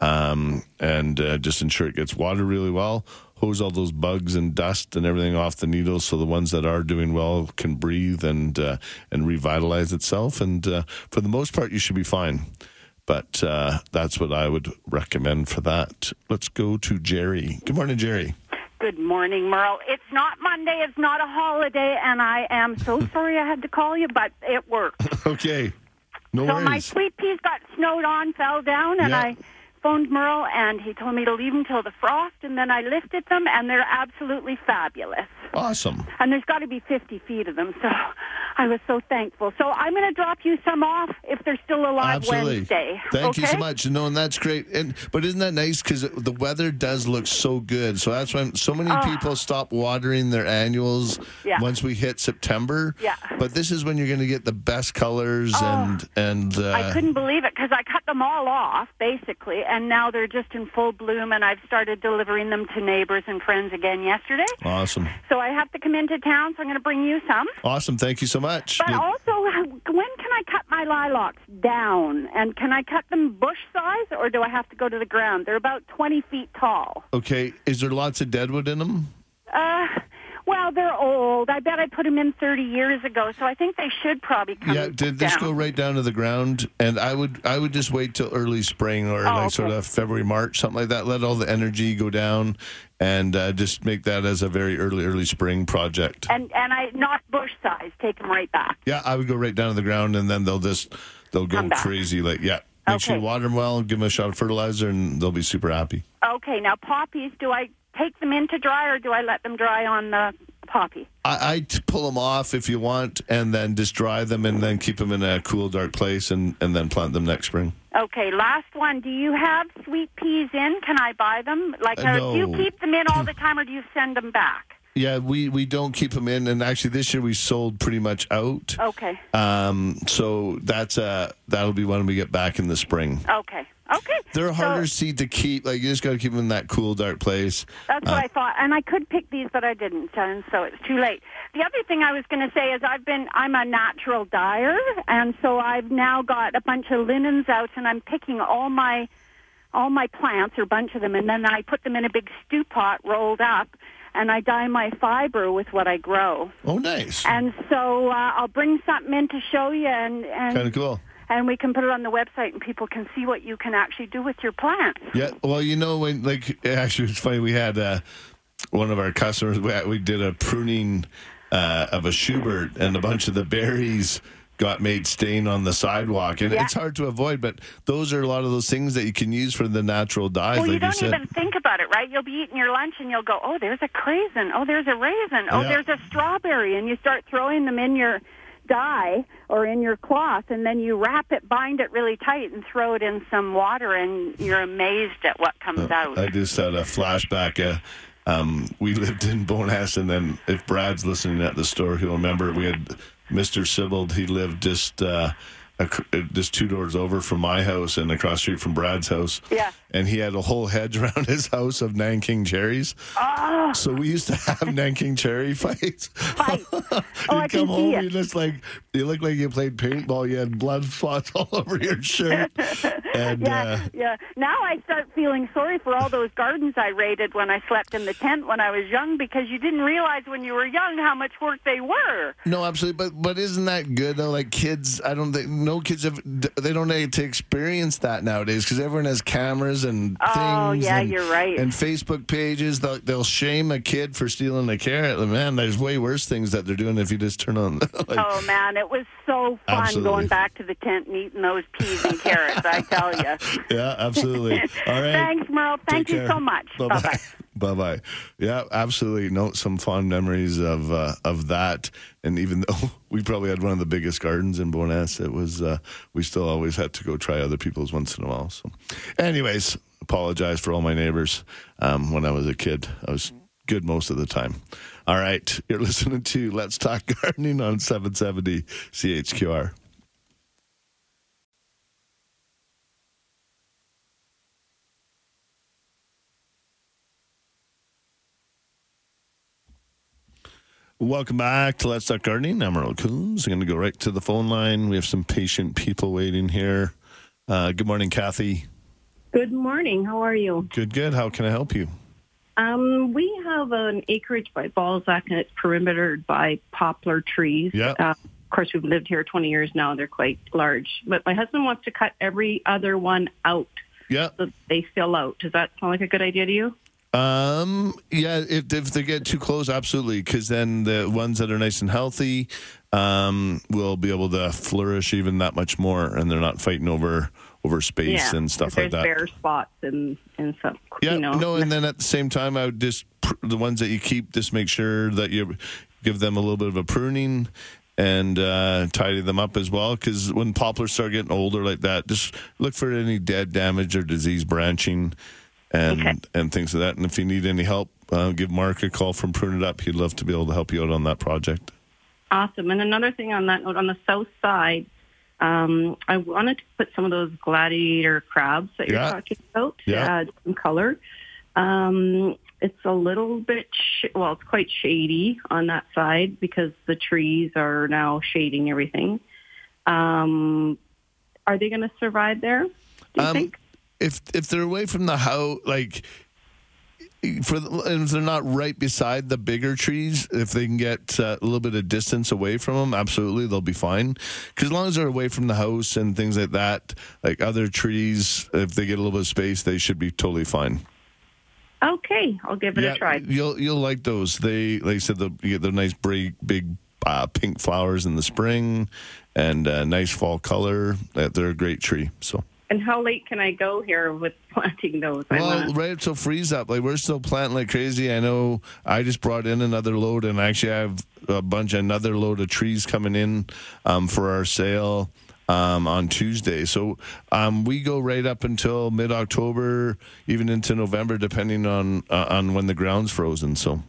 um, and uh, just ensure it gets watered really well. Hose all those bugs and dust and everything off the needles, so the ones that are doing well can breathe and uh, and revitalize itself. And uh, for the most part, you should be fine. But uh, that's what I would recommend for that. Let's go to Jerry. Good morning, Jerry. Good morning, Merle. It's not Monday. It's not a holiday, and I am so sorry I had to call you, but it worked. Okay. No so worries. my sweet peas got snowed on, fell down, and Yeah. I phoned Merle, and he told me to leave them till the frost, and then I lifted them, and they're absolutely fabulous. awesome. And there's got to be 50 feet of them, so I was so thankful. So I'm going to drop you some off if they're still alive Absolutely. Wednesday. Thank you so much. No, and that's great. And but isn't that nice? Because the weather does look so good. So that's why so many people stop watering their annuals Oh. Yeah. once we hit September. Yeah. But this is when you're going to get the best colors and and uh, I couldn't believe it because I them all off basically, and now they're just in full bloom. And I've started delivering them to neighbors and friends again yesterday. awesome, So I have to come into town, so I'm going to bring you some. awesome. Thank you so much. But Good- also, when can I cut my lilacs down? And can I cut them bush size, or do I have to go to the ground? They're about 20 feet tall. okay, is there lots of deadwood in them? Uh, well, they're old. I bet I put them in 30 years ago, so I think they should probably come Yeah, did this down. go right down to the ground? And I would I would just wait till early spring or Oh, like sort of February March something like that. Let all the energy go down, and uh, just make that as a very early early spring project. And and I not bush size. Take them right back. Yeah, I would go right down to the ground, and then they'll just they'll go crazy. Like yeah, make sure you water them well, give them a shot of fertilizer, and they'll be super happy. Okay, now poppies. Do I take them in to dry, or do I let them dry on the poppy? I, I pull them off if you want, and then just dry them, and then keep them in a cool, dark place, and, and then plant them next spring. Okay, last one. Do you have sweet peas in? Can I buy them? Like, Uh, or do you keep them in all the time, or do you send them back? Yeah, we, we don't keep them in, and actually this year we sold pretty much out. Okay, Um, so that's uh that'll be when we get back in the spring. okay, okay. They're So- harder seed to keep. Like you just got to keep them in that cool, dark place. That's Uh, what I thought, and I could pick these, but I didn't, and so it's too late. The other thing I was going to say is I've been I'm a natural dyer, and so I've now got a bunch of linens out, and I'm picking all my all my plants or a bunch of them, and then I put them in a big stew pot rolled up, and I dye my fiber with what I grow. Oh, nice. And so uh, I'll bring something in to show you, and and Kind of cool. And we can put it on the website, and people can see what you can actually do with your plants. Yeah. Well, you know when like actually it's funny. We had uh, one of our customers. We, we did a pruning uh, of a Schubert, and a bunch of the berries got made stain on the sidewalk, and Yeah. it's hard to avoid. But those are a lot of those things that you can use for the natural dyes, Well, like you don't said. even think about it, right? You'll be eating your lunch and you'll go, oh, there's a craisin. Oh, there's a raisin. Oh, Yeah. there's a strawberry. And you start throwing them in your dye or in your cloth, and then you wrap it, bind it really tight, and throw it in some water, and you're amazed at what comes out. I just had a flashback. Uh, um, we lived in Bowness and then if Brad's listening at the store, he'll remember we had Mr. Sibbald. He lived just uh, uh, just two doors over from my house and across the street from Brad's house. Yeah. And he had a whole hedge around his house of Nanking cherries. Oh, So we used to have Nanking cherry fights. fight. Oh, you I come can home, you just like you look like you played paintball. You had blood spots all over your shirt. And Yeah, uh, yeah. Now I start feeling sorry for all those gardens I raided when I slept in the tent when I was young because you didn't realize when you were young how much work they were. No, absolutely, but but isn't that good though? Like kids, I don't think no kids have they don't get to experience that nowadays because everyone has cameras and Oh, things. yeah, and, you're right. And Facebook pages, they'll, they'll shame a kid for stealing a carrot. Man, there's way worse things that they're doing if you just turn on. like, Oh man, it was so fun Absolutely. going back to the tent and eating those peas and carrots. I tell you. Yeah, absolutely. All right. Thanks, Merle. Thank Take you care. so much. Bye Bye bye. bye. Yeah, absolutely. No, some fond memories of uh, of that. And even though we probably had one of the biggest gardens in Bowness, it was uh, we still always had to go try other people's once in a while. So, anyways, apologize for all my neighbors. Um, when I was a kid, I was good most of the time. All right, you're listening to Let's Talk Gardening on 770 CHQR. Welcome back to Let's Talk Gardening. I'm Merle Coombs. I'm going to go right to the phone line. We have some patient people waiting here. Uh, good morning, Kathy. Good morning. How are you? Good, good. How can I help you? Um, we have an acreage by Balzac, and it's perimetered by poplar trees. Yeah. Uh, of course, we've lived here 20 years now. They're quite large. But my husband wants to cut every other one out Yeah. so they fill out. Does that sound like a good idea to you? Um, yeah, if, if they get too close, absolutely, because then the ones that are nice and healthy um, will be able to flourish even that much more, and they're not fighting over over space yeah. and stuff like that. bare spots and, and some, Yeah, you know. no, and then at the same time, I would just pr- the ones that you keep, just make sure that you give them a little bit of a pruning, and uh, tidy them up as well. Because when poplars start getting older like that, just look for any dead, damage, or disease branching, and Okay. and things like that. And if you need any help, uh, give Mark a call from Prune It Up. He'd love to be able to help you out on that project. Awesome. And another thing on that note, on the south side, um, I wanted to put some of those gladiator crabs that you're talking about, Yeah. uh, some color. Um, it's a little bit, sh- well, it's quite shady on that side because the trees are now shading everything. Um, are they going to survive there? Do you Um, think? If if they're away from the house, like for the, and if they're not right beside the bigger trees, if they can get uh, a little bit of distance away from them, absolutely they'll be fine. Because as long as they're away from the house and things like that, like other trees, if they get a little bit of space, they should be totally fine. Okay, I'll give it a try. You'll you'll like those. They like I said, the, you get the nice big big uh, pink flowers in the spring and uh, nice fall color. They're a great tree. So. And how late can I go here with planting those? Well, right up till freeze up. Like we're still planting like crazy. I know. I just brought in another load, and actually I have a bunch another load of trees coming in um, for our sale um, on Tuesday. So um, we go right up until mid October, even into November, depending on uh, on when the ground's frozen. So.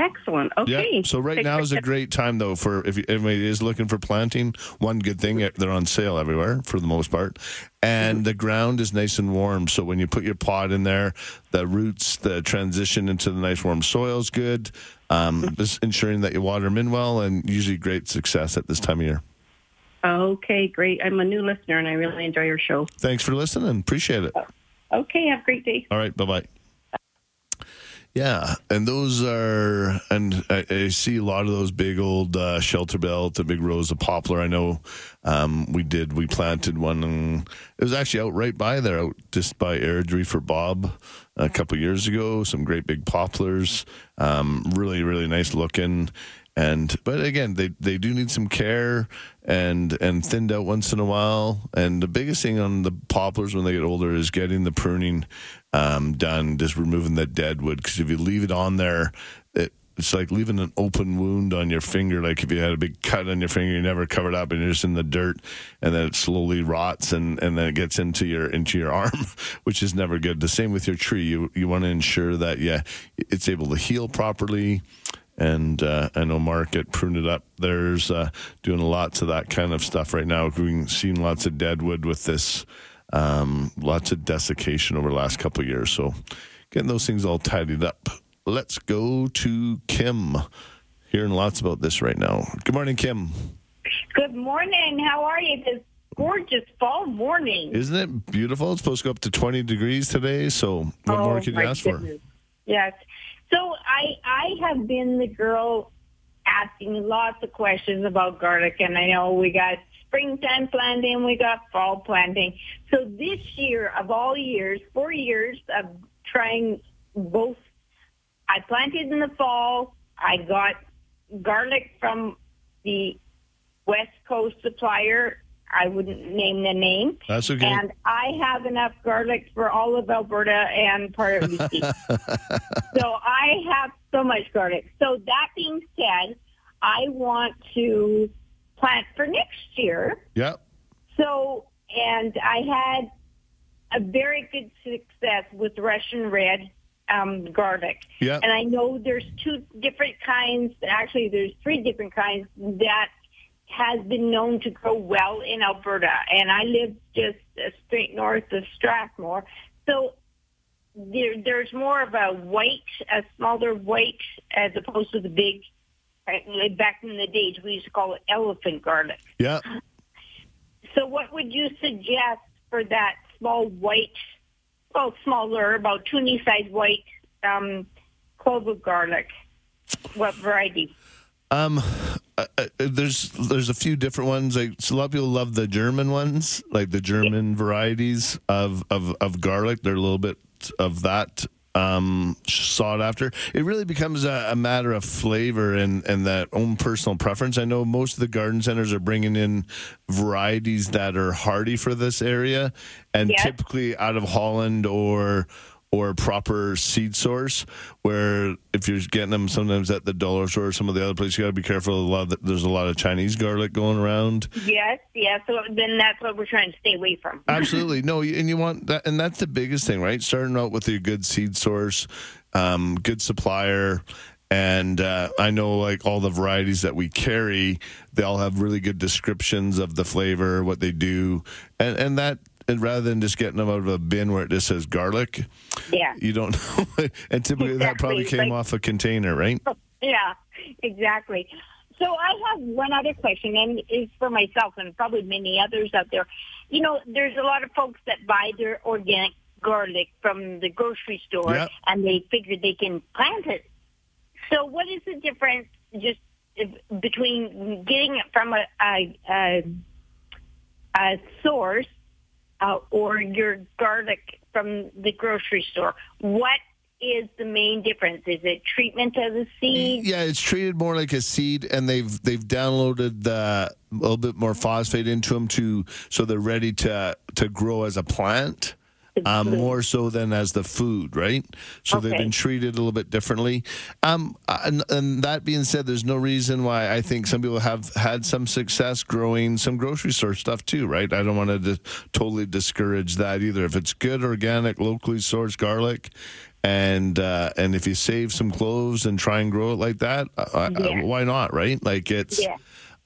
Excellent. Okay. Yeah. So right Take now is a great time though for if you- anybody is looking for planting. One good thing eh, they're on sale everywhere for the most part, and the ground is nice and warm. So when you put your pot in there, the roots, the transition into the nice warm soil is good. Um, just ensuring that you water them in well, and usually great success at this time of year. Okay, great. I'm a new listener and I really enjoy your show. Thanks for listening. Appreciate it. Okay, have a great day. All right. Bye bye. Yeah, and those are, and I, I see a lot of those big old uh, shelter belt, the big rows of poplar. I know um, we did, we planted one, and it was actually out right by there, out just by Airdrie for Bob a couple years ago. Some great big poplars, um, really, really nice looking. And but again, they they do need some care and and thinned out once in a while. And the biggest thing on the poplars when they get older is getting the pruning um, done, just removing that dead wood. Because if you leave it on there, it, it's like leaving an open wound on your finger. Like if you had a big cut on your finger, you never covered up, and you're just in the dirt, and then it slowly rots, and, and then it gets into your into your arm, which is never good. The same with your tree. You you want to ensure that yeah, it's able to heal properly. And uh, I know Mark at Prune It Up, there's uh, doing lots of that kind of stuff right now. We've seen lots of dead wood with this, um, lots of desiccation over the last couple of years. So getting those things all tidied up. Let's go to Kim. Hearing lots about this right now. Good morning, Kim. Good morning. How are you this gorgeous fall morning? Isn't it beautiful? It's supposed to go up to 20 degrees today. So what oh, more can you ask for? goodness. Yes. So I I have been the girl asking lots of questions about garlic, and I know we got springtime planting, we got fall planting. So this year, of all years, four years of trying both, I planted in the fall. I got garlic from the West Coast supplier. I wouldn't name the name. That's okay. And I have enough garlic for all of Alberta and part of BC. so I have so much garlic. So that being said, I want to plant for next year. Yep. So, and I had a very good success with Russian red um, garlic. Yep. And I know there's two different kinds. Actually, there's three different kinds that has been known to grow well in Alberta. And I live just straight north of Strathmore. So there, there's more of a white, a smaller white, as opposed to the big. Back in the days, we used to call it elephant garlic. Yep. So, what would you suggest for that small white, well, smaller, about two knee size white um, clove of garlic? What variety? Um, uh, uh, there's there's a few different ones. Like so a lot of people love the German ones, like the German varieties of, of of garlic. They're a little bit of that um, sought after. It really becomes a, a matter of flavor and and that own personal preference. I know most of the garden centers are bringing in varieties that are hardy for this area, and Yes. typically out of Holland or or proper seed source. Where if you're getting them sometimes at the dollar store or some of the other places, you got to be careful. A lot of the, there's a lot of Chinese garlic going around. Yes, yes. So then that's what we're trying to stay away from. Absolutely. No, and you want that, and that's the biggest thing, right? Starting out with a good seed source, um, good supplier. And uh, I know, like all the varieties that we carry, they all have really good descriptions of the flavor, what they do, and and that. And rather than just getting them out of a bin where it just says garlic, Yeah. you don't know. and typically that probably came like- off a container, right? Yeah, exactly. So I have one other question, and it's for myself and probably many others out there. You know, there's a lot of folks that buy their organic garlic from the grocery store, Yep. and they figure they can plant it. So what is the difference just between getting it from a, a, a, a source uh, or your garlic from the grocery store? What is the main difference? Is it treatment of the seed? Yeah, it's treated more like a seed, and they've they've downloaded the, a little bit more phosphate into them to so they're ready to to grow as a plant. Um, more so than as the food, right? So they've been treated a little bit differently. Um, and, and that being said, there's no reason why I think some people have had some success growing some grocery store stuff too, right? I don't want to di- totally discourage that either. If it's good, organic, locally sourced garlic, and uh, and if you save some cloves and try and grow it like that, uh, uh, Yeah. why not, right? Like it's. Yeah.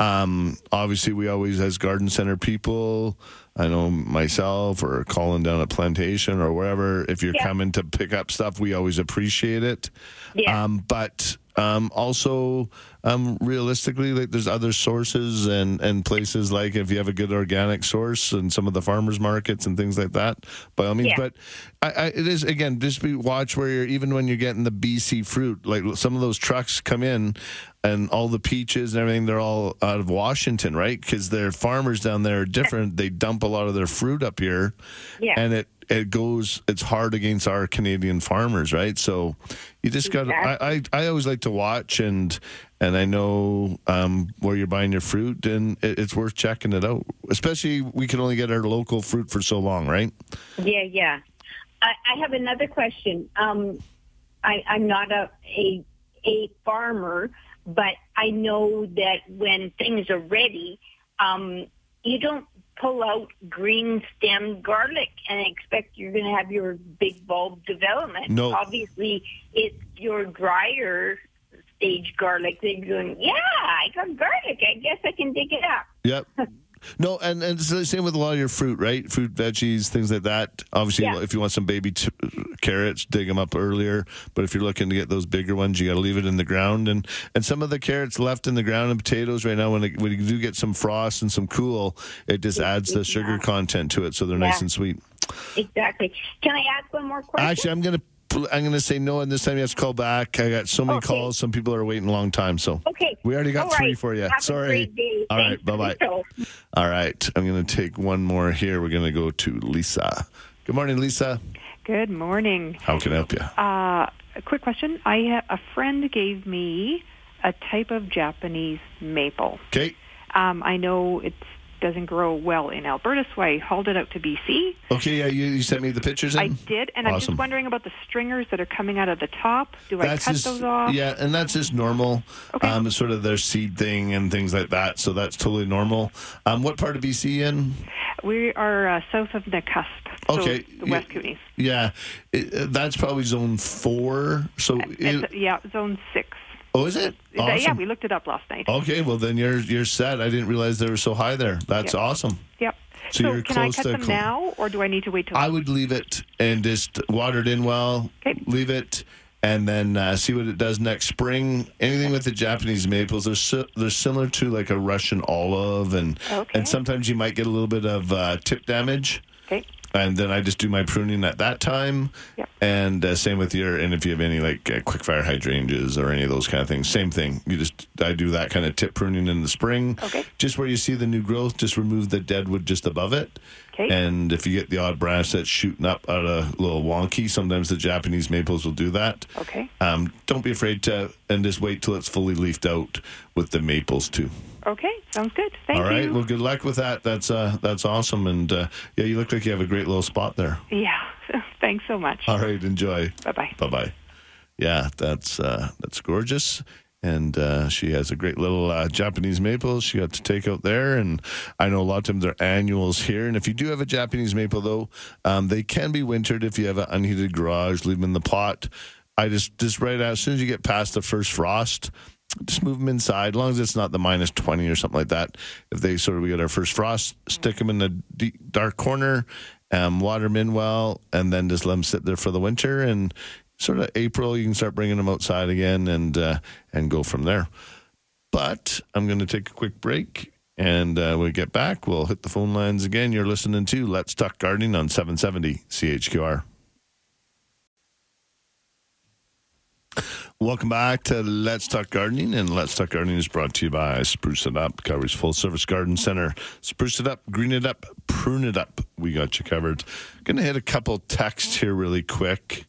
Um, obviously, we always, as garden center people, I know myself or calling down a plantation or wherever, if you're Yeah. coming to pick up stuff, we always appreciate it. Yeah. Um, but um, also, um, realistically, like there's other sources and, and places like if you have a good organic source and some of the farmers markets and things like that, by all means. Yeah. But I, I, it is again, just be watch where you're even when you're getting the BC fruit, like some of those trucks come in and all the peaches and everything, they're all out of Washington, right? Because their farmers down there are different. They dump a lot of their fruit up here, Yeah. and it it goes it's hard against our Canadian farmers, right? So you just got. to I, I I always like to watch and and I know um, where you're buying your fruit, and it, it's worth checking it out. Especially we can only get our local fruit for so long, right? Yeah, yeah. I, I have another question. Um, I, I'm not a, a a farmer, but I know that when things are ready, um, you don't pull out green stem garlic and expect you're going to have your big bulb development. No. Obviously, it's your drier stage garlic that you're going, yeah, I got garlic. I guess I can dig it up. Yep. No, and, and it's the same with a lot of your fruit, right? Fruit, veggies, things like that. Obviously, Yeah. if you want some baby t- carrots, dig them up earlier. But if you're looking to get those bigger ones, you got to leave it in the ground. And and some of the carrots left in the ground and potatoes right now, when it, when you do get some frost and some cool, it just adds the sugar content to it, so they're nice and sweet. Exactly. Can I ask one more question? Actually, I'm gonna I'm gonna say no, and this time you have to call back. I got so many calls. Some people are waiting a long time, so Okay. we already got All three right. for you. Have a Sorry. great day. All Thanks right, bye bye. for the show. All right, I'm going to take one more here. We're going to go to Lisa. Good morning, Lisa. Good morning. How can I help you? Uh, a quick question. I ha- a friend gave me a type of Japanese maple. Okay. Um, I know it doesn't grow well in Alberta, so I hauled it out to BC. Okay, yeah, you, you sent me the pictures. In? I did, and I'm just wondering about the stringers that are coming out of the top. Do I cut just, those off? Yeah, and that's just normal. Um, sort of their seed thing and things like that. So that's totally normal. Um, what part of BC in? We are uh, south of Nakusp, so Okay, the West Kootenays. Yeah, it, uh, that's probably zone four. So, it, yeah, zone six. Oh, is it? Yeah, we looked it up last night. Okay, well then you're you're set. I didn't realize they were so high there. That's Yep. awesome. Yep. So So, you're can I close cut to them cl- now, or do I need to wait till? I would leave it and just water it in well. Okay. Leave it, and then uh, see what it does next spring. Anything with the Japanese maples, they're si- they're similar to like a Russian olive, and and sometimes you might get a little bit of uh, tip damage. Okay. And then I just do my pruning at that time. And uh, same with your, and if you have any like uh, quick fire hydrangeas or any of those kind of things, same thing. You just, I do that kind of tip pruning in the spring. Okay. Just where you see the new growth, just remove the dead wood just above it. Okay. And if you get the odd branch that's shooting up out a little wonky, sometimes the Japanese maples will do that. Okay. Um, don't be afraid to, and just wait till it's fully leafed out with the maples too. Okay, sounds good. Thank you. All right. you. Well, good luck with that. That's uh, that's awesome. And uh, yeah, you look like you have a great little spot there. Yeah. Thanks so much. All right, enjoy. Bye bye. Bye bye. Yeah, that's uh, that's gorgeous. And uh, she has a great little uh, Japanese maple she got to take out there. And I know a lot of times they're annuals here. And if you do have a Japanese maple, though, um, they can be wintered if you have an unheated garage. Leave them in the pot. I just just right out as soon as you get past the first frost, just move them inside. As long as it's not the minus twenty or something like that. If they sort of we get our first frost, stick them in the deep, dark corner, um, water them in well, and then just let them sit there for the winter. And sort of April, you can start bringing them outside again and uh, and go from there. But I'm going to take a quick break. And uh, we get back, we'll hit the phone lines again. You're listening to Let's Talk Gardening on 770 CHQR. Welcome back to Let's Talk Gardening, and Let's Talk Gardening is brought to you by Spruce It Up, Calgary's full service garden center. Spruce it up, green it up, prune it up. We got you covered. Going to hit a couple texts here really quick.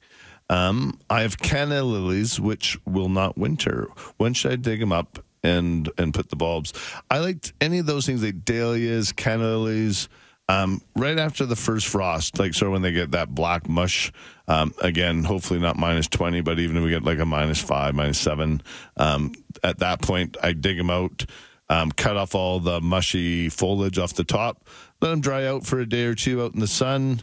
Um, I have canna lilies which will not winter. When should I dig them up and and put the bulbs? I liked any of those things like dahlias, canna lilies. Um, right after the first frost, like sort of when they get that black mush, um, again, hopefully not minus 20, but even if we get like a minus five, minus seven, um, at that point, I dig them out, um, cut off all the mushy foliage off the top, let them dry out for a day or two out in the sun,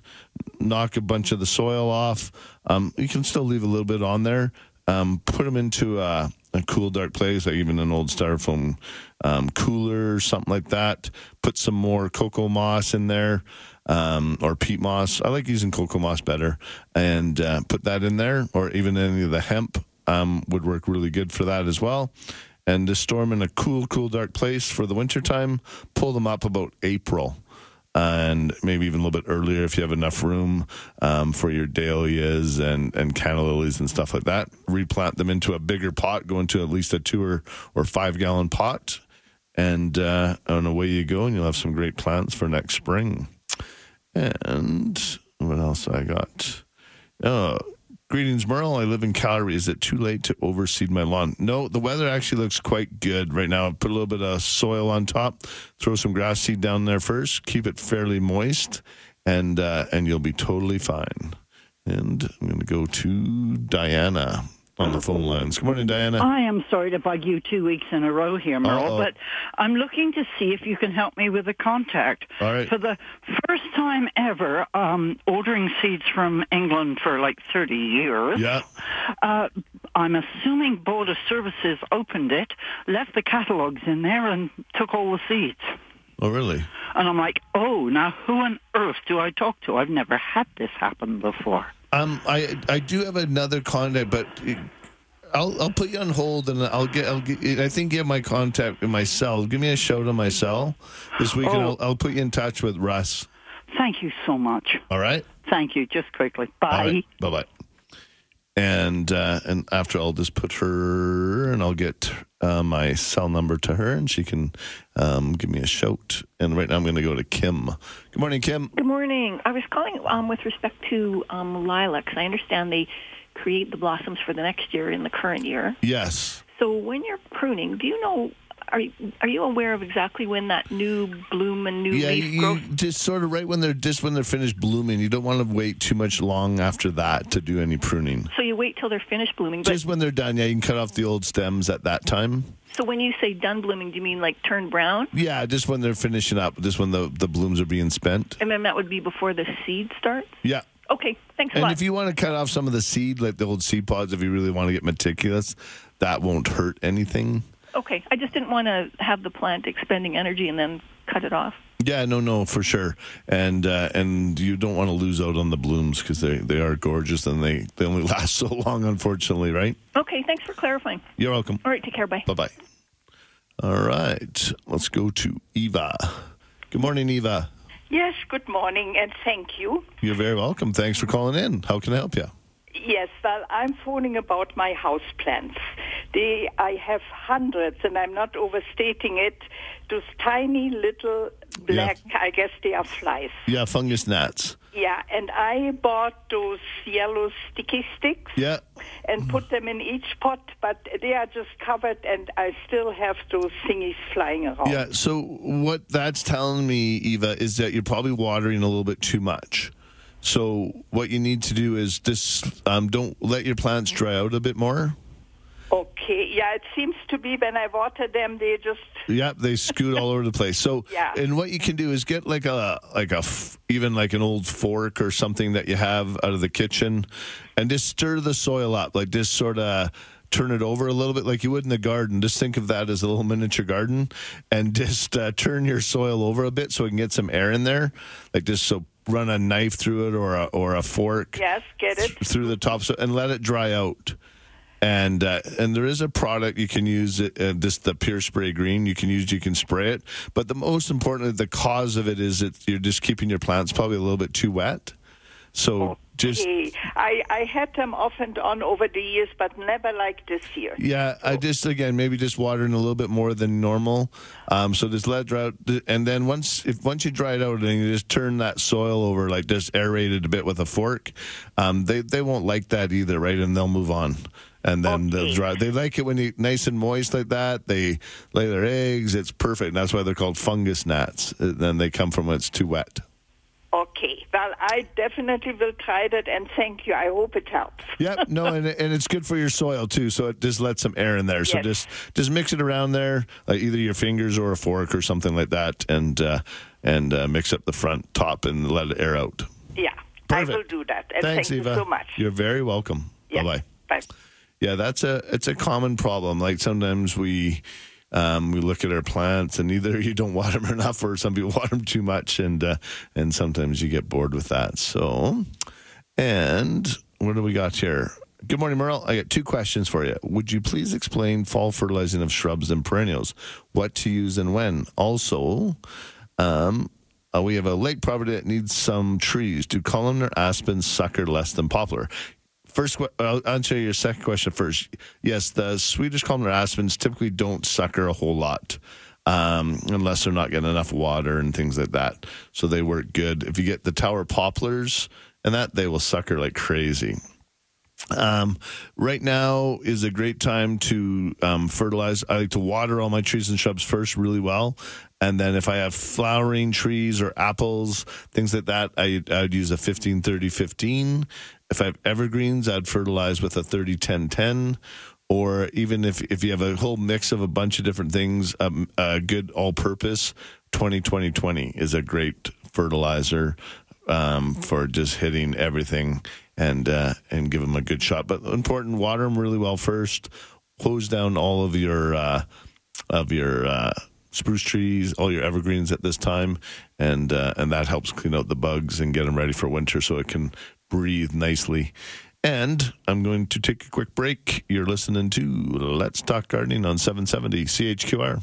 knock a bunch of the soil off. Um, you can still leave a little bit on there. Um, put them into a, a cool, dark place, like even an old styrofoam um, cooler something like that. Put some more cocoa moss in there um, or peat moss. I like using cocoa moss better, and uh, put that in there, or even any of the hemp um, would work really good for that as well. And just store them in a cool, cool, dark place for the wintertime. Pull them up about April and maybe even a little bit earlier if you have enough room um, for your dahlias and, and canna lilies and stuff like that. Replant them into a bigger pot, go into at least a two or, or five gallon pot, and, uh, and away you go, and you'll have some great plants for next spring. And what else I got? Oh, Greetings, Merle. I live in Calgary. Is it too late to overseed my lawn? No, the weather actually looks quite good right now. Put a little bit of soil on top, throw some grass seed down there first, keep it fairly moist, and uh, and you'll be totally fine. And I'm going to go to Diana on the phone lines. Good morning, Diana. I am sorry to bug you two weeks in a row here, Merle, Uh-oh. but I'm looking to see if you can help me with a contact. All right. For the first time ever, um, ordering seeds from England for like 30 years. Yeah. Uh, I'm assuming Border Services opened it, left the catalogs in there, and took all the seeds. Oh, really? And I'm like, oh, now who on earth do I talk to? I've never had this happen before. Um, I I do have another contact, but I'll I'll put you on hold, and I'll get I'll get. I think you have my contact in my cell. Give me a shout on my cell this week, and Oh. I'll, I'll put you in touch with Russ. Thank you so much. All right. Thank you. Just quickly. Bye. Bye bye. And uh, and after I'll just put her, and I'll get uh, my cell number to her, and she can um, give me a shout. And right now I'm going to go to Kim. Good morning, Kim. Good morning. I was calling um, with respect to um, lilacs. I understand they create the blossoms for the next year in the current year. Yes. So when you're pruning, do you know? Are you, are you aware of exactly when that new bloom and new Yeah, leaf you, growth? just sort of right when they're just when they're finished blooming. You don't want to wait too much long after that to do any pruning. So you wait till they're finished blooming. But Just when they're done, yeah, you can cut off the old stems at that time. so when you say done blooming, do you mean like turn brown? Yeah, just when they're finishing up, just when the the blooms are being spent. And then that would be before the seed starts. Yeah. Okay, thanks a lot. And lot. if you want to cut off some of the seed, like the old seed pods, if you really want to get meticulous, that won't hurt anything. Okay, I just didn't want to have the plant expending energy and then cut it off. Yeah, no, no, for sure. And uh, and you don't want to lose out on the blooms because they, they are gorgeous and they, they only last so long, unfortunately, right? Okay, thanks for clarifying. You're welcome. All right, take care. Bye. Bye bye. All right, let's go to Eva. Good morning, Eva. Yes, good morning and thank you. You're very welcome. Thanks for calling in. How can I help you? Yes, well, I'm phoning about my house plants. They, I have hundreds, and I'm not overstating it. Those tiny little black, I guess they are flies. Yeah, fungus gnats. Yeah, and I bought those yellow sticky sticks Yeah. and put them in each pot, but they are just covered, and I still have those thingies flying around. Yeah, so what that's telling me, Eva, is that you're probably watering a little bit too much. So what you need to do is this: um, don't let your plants dry out a bit more. Okay. Yeah, it seems to be when I water them, they just Yep, they scoot all over the place. So, Yeah. and what you can do is get like a like a f- even like an old fork or something that you have out of the kitchen, and just stir the soil up. Like just sort of turn it over a little bit, like you would in the garden. Just think of that as a little miniature garden, and just uh, turn your soil over a bit so it can get some air in there. Like just so run a knife through it or a or a fork yes, get it. through the top so, and let it dry out. And uh, and there is a product you can use it uh, this the pure spray green you can use you can spray it. But the most important the cause of it is that you're just keeping your plants probably a little bit too wet. So just I, I had them off and on over the years, but never like this year. yeah I just again maybe just watering a little bit more than normal. Um, so just let out. And then once if once you dry it out and you just turn that soil over like just aerate it a bit with a fork um, they they won't like that either right? And they'll move on and then they'll dry. They like it when you nice and moist like that. They lay their eggs. It's perfect. That's why they're called fungus gnats. Uh, Then they come from when it's too wet. Okay. Well, I definitely will try that, and thank you. I hope it helps. Yep. No, and, and it's good for your soil too. So it just lets some air in there. So Yes. just just mix it around there, like either your fingers or a fork or something like that, and uh, and uh, mix up the front top and let it air out. Yeah, Perfect. I will do that. And Thanks, thank Eva. you so much. You're very welcome. Yeah. Bye bye. Bye. Yeah, that's a it's a common problem. Like sometimes we um, we look at our plants and either you don't water them enough or some people water them too much, and uh, and sometimes you get bored with that. So, and what do we got here? Good morning, Merle. I got two questions for you. Would you please explain fall fertilizing of shrubs and perennials, what to use and when? Also, um, uh, we have a lake property that needs some trees. Do columnar aspens sucker less than poplar? First, I'll answer your second question first. Yes, the Swedish columnar aspens typically don't sucker a whole lot um, unless they're not getting enough water and things like that. So they work good. If you get the tower poplars and that, they will sucker like crazy. Um, right now is a great time to um, fertilize. I like to water all my trees and shrubs first really well. And then if I have flowering trees or apples, things like that, I, I'd use a 15 30 15. If I have evergreens, I'd fertilize with a 30 10 10. Or even if, if you have a whole mix of a bunch of different things, um, a good all purpose 20 20 20 is a great fertilizer um, for just hitting everything and uh, and give them a good shot. But important, water them really well first. Hose down all of your uh, of your uh, spruce trees, all your evergreens at this time, and uh, and that helps clean out the bugs and get them ready for winter so it can breathe nicely. And I'm going to take a quick break. You're listening to Let's Talk Gardening on 770 CHQR.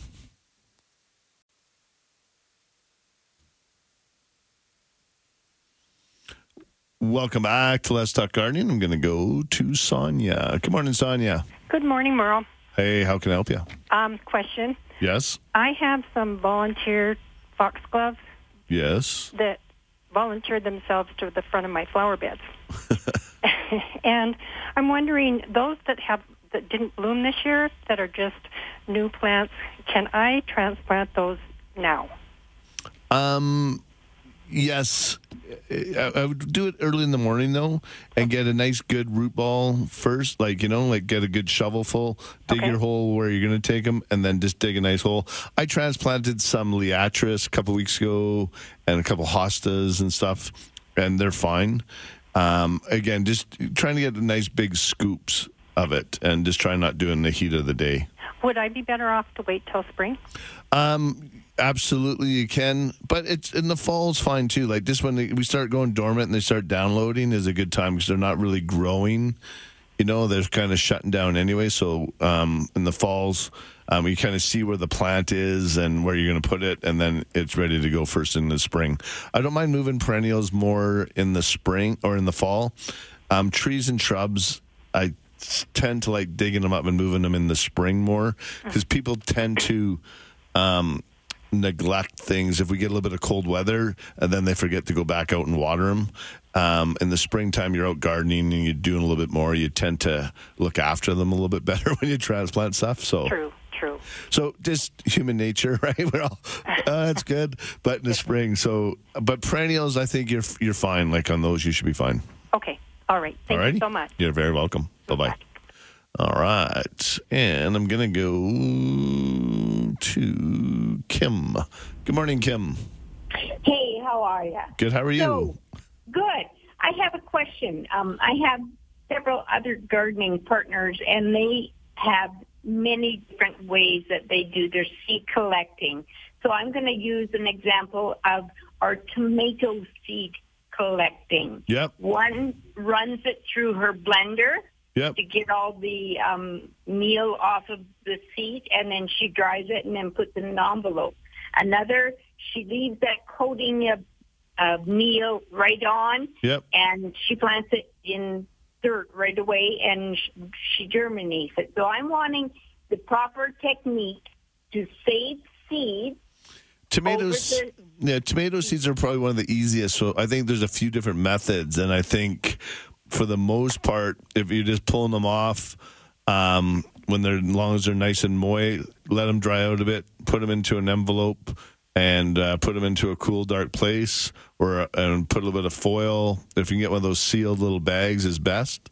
Welcome back to Let's Talk Gardening. I'm going to go to Sonia. Good morning, Sonia. Good morning, Merle. Hey, how can I help you? Um, question. Yes. I have some volunteer foxgloves Yes. that volunteered themselves to the front of my flower beds. and I'm wondering, those that have that didn't bloom this year, that are just new plants, can I transplant those now? Um, yes. I, I would do it early in the morning though, and get a nice good root ball first. Like you know, like get a good shovelful, dig your hole where you're going to take them, and then just dig a nice hole. I transplanted some liatris a couple weeks ago, and a couple hostas and stuff, and they're fine. Um, again, just trying to get the nice big scoops of it, and just try not doing the heat of the day. Would I be better off to wait till spring? Um, absolutely, you can, but it's in the fall is fine too. Like this, when we start going dormant and they start downloading is a good time because they're not really growing. You know, they're kind of shutting down anyway. So um, in the falls, um, you kind of see where the plant is and where you're going to put it, and then it's ready to go first in the spring. I don't mind moving perennials more in the spring or in the fall. Um, trees and shrubs, I tend to like digging them up and moving them in the spring more because people tend to um, neglect things if we get a little bit of cold weather and then they forget to go back out and water them. Um, in the springtime, you're out gardening and you're doing a little bit more. You tend to look after them a little bit better when you transplant stuff. So True, true. So just human nature, right? We're all uh, that's good, but in the spring. So, but perennials, I think you're you're fine. Like on those, you should be fine. Okay. All right. Thank you so much. You're very welcome. Bye bye. All right, and I'm gonna go to Kim. Good morning, Kim. Hey, how are you? Good. How are you? So, good. I have a question. Um, I have several other gardening partners, and they have many different ways that they do their seed collecting. So I'm going to use an example of our tomato seed collecting. Yep. One runs it through her blender Yep. to get all the um, meal off of the seed, and then she dries it and then puts it in an envelope. Another, she leaves that coating of, of meal right on, Yep. and she plants it in dirt right away, and sh- she germinates it. So I'm wanting the proper technique to save seeds. Tomatoes, yeah, tomato seeds are probably one of the easiest. So I think there's a few different methods, and I think for the most part, if you're just pulling them off, um, when they're as long as they're nice and moist, let them dry out a bit, put them into an envelope, and uh, put them into a cool, dark place, or and put a little bit of foil. If you can get one of those sealed little bags, is best.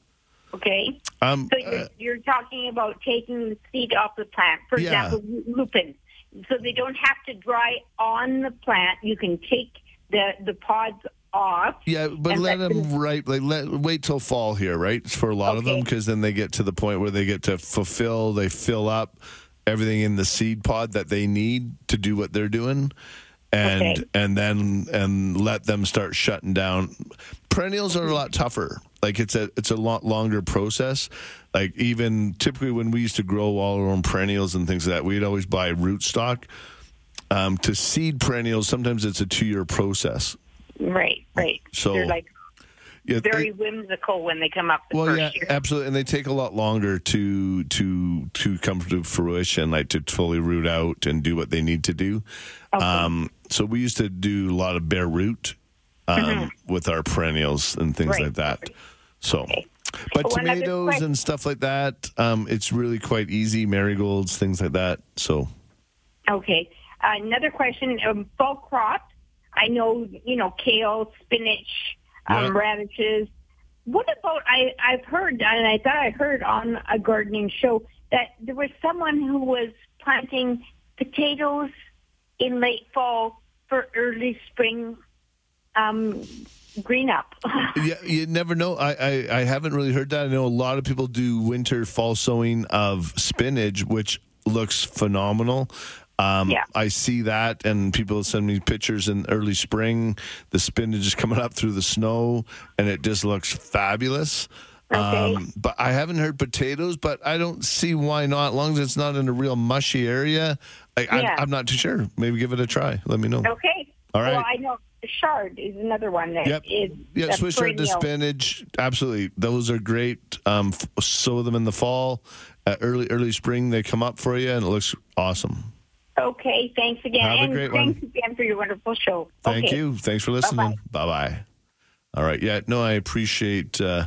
Okay. Um, So you're, you're talking about taking the seed off the plant. For Yeah. example, lupin. So they don't have to dry on the plant. You can take the the pods off. Yeah, but let them right. Like let wait till fall here, right? For a lot of them, because then they get to the point where they get to fulfill. They fill up everything in the seed pod that they need to do what they're doing, and Okay. and then and let them start shutting down. Perennials are a lot tougher. Like it's a it's a lot longer process. Like even typically when we used to grow all our own perennials and things like that, we'd always buy rootstock. Um, to seed perennials, sometimes it's a two year process. Right, right. So- they're like Yeah, very whimsical when they come up the Well, yeah, year. absolutely, and they take a lot longer to to to come to fruition, like to fully root out and do what they need to do. Um, so we used to do a lot of bare root um, Mhm. with our perennials and things Right. like that. So, but Oh, tomatoes question. and stuff like that, um, it's really quite easy. Marigolds, things like that. So, Okay. Another question: um, fall crops. I know you know kale, spinach, um, radishes. What about I? I've heard, and I thought I heard on a gardening show that there was someone who was planting potatoes in late fall for early spring um, green up. yeah, you never know. I, I, I haven't really heard that. I know a lot of people do winter fall sowing of spinach, which looks phenomenal. Um, Yeah. I see that, and people send me pictures in early spring. The spinach is coming up through the snow, and it just looks fabulous. Um, but I haven't heard potatoes, but I don't see why not. As long as it's not in a real mushy area, I, Yeah. I, I'm not too sure. Maybe give it a try. Let me know. okay. All right. Well, I know chard is another one that Yep. is Yeah, Swiss chard to spinach. Absolutely, those are great. Um, f- sow them in the fall, uh, early early spring. They come up for you, and it looks awesome. Okay, thanks again. Have a and great one. thanks again for your wonderful show. Thank Okay. you. Thanks for listening. Bye bye. All right. Yeah. No, I appreciate uh,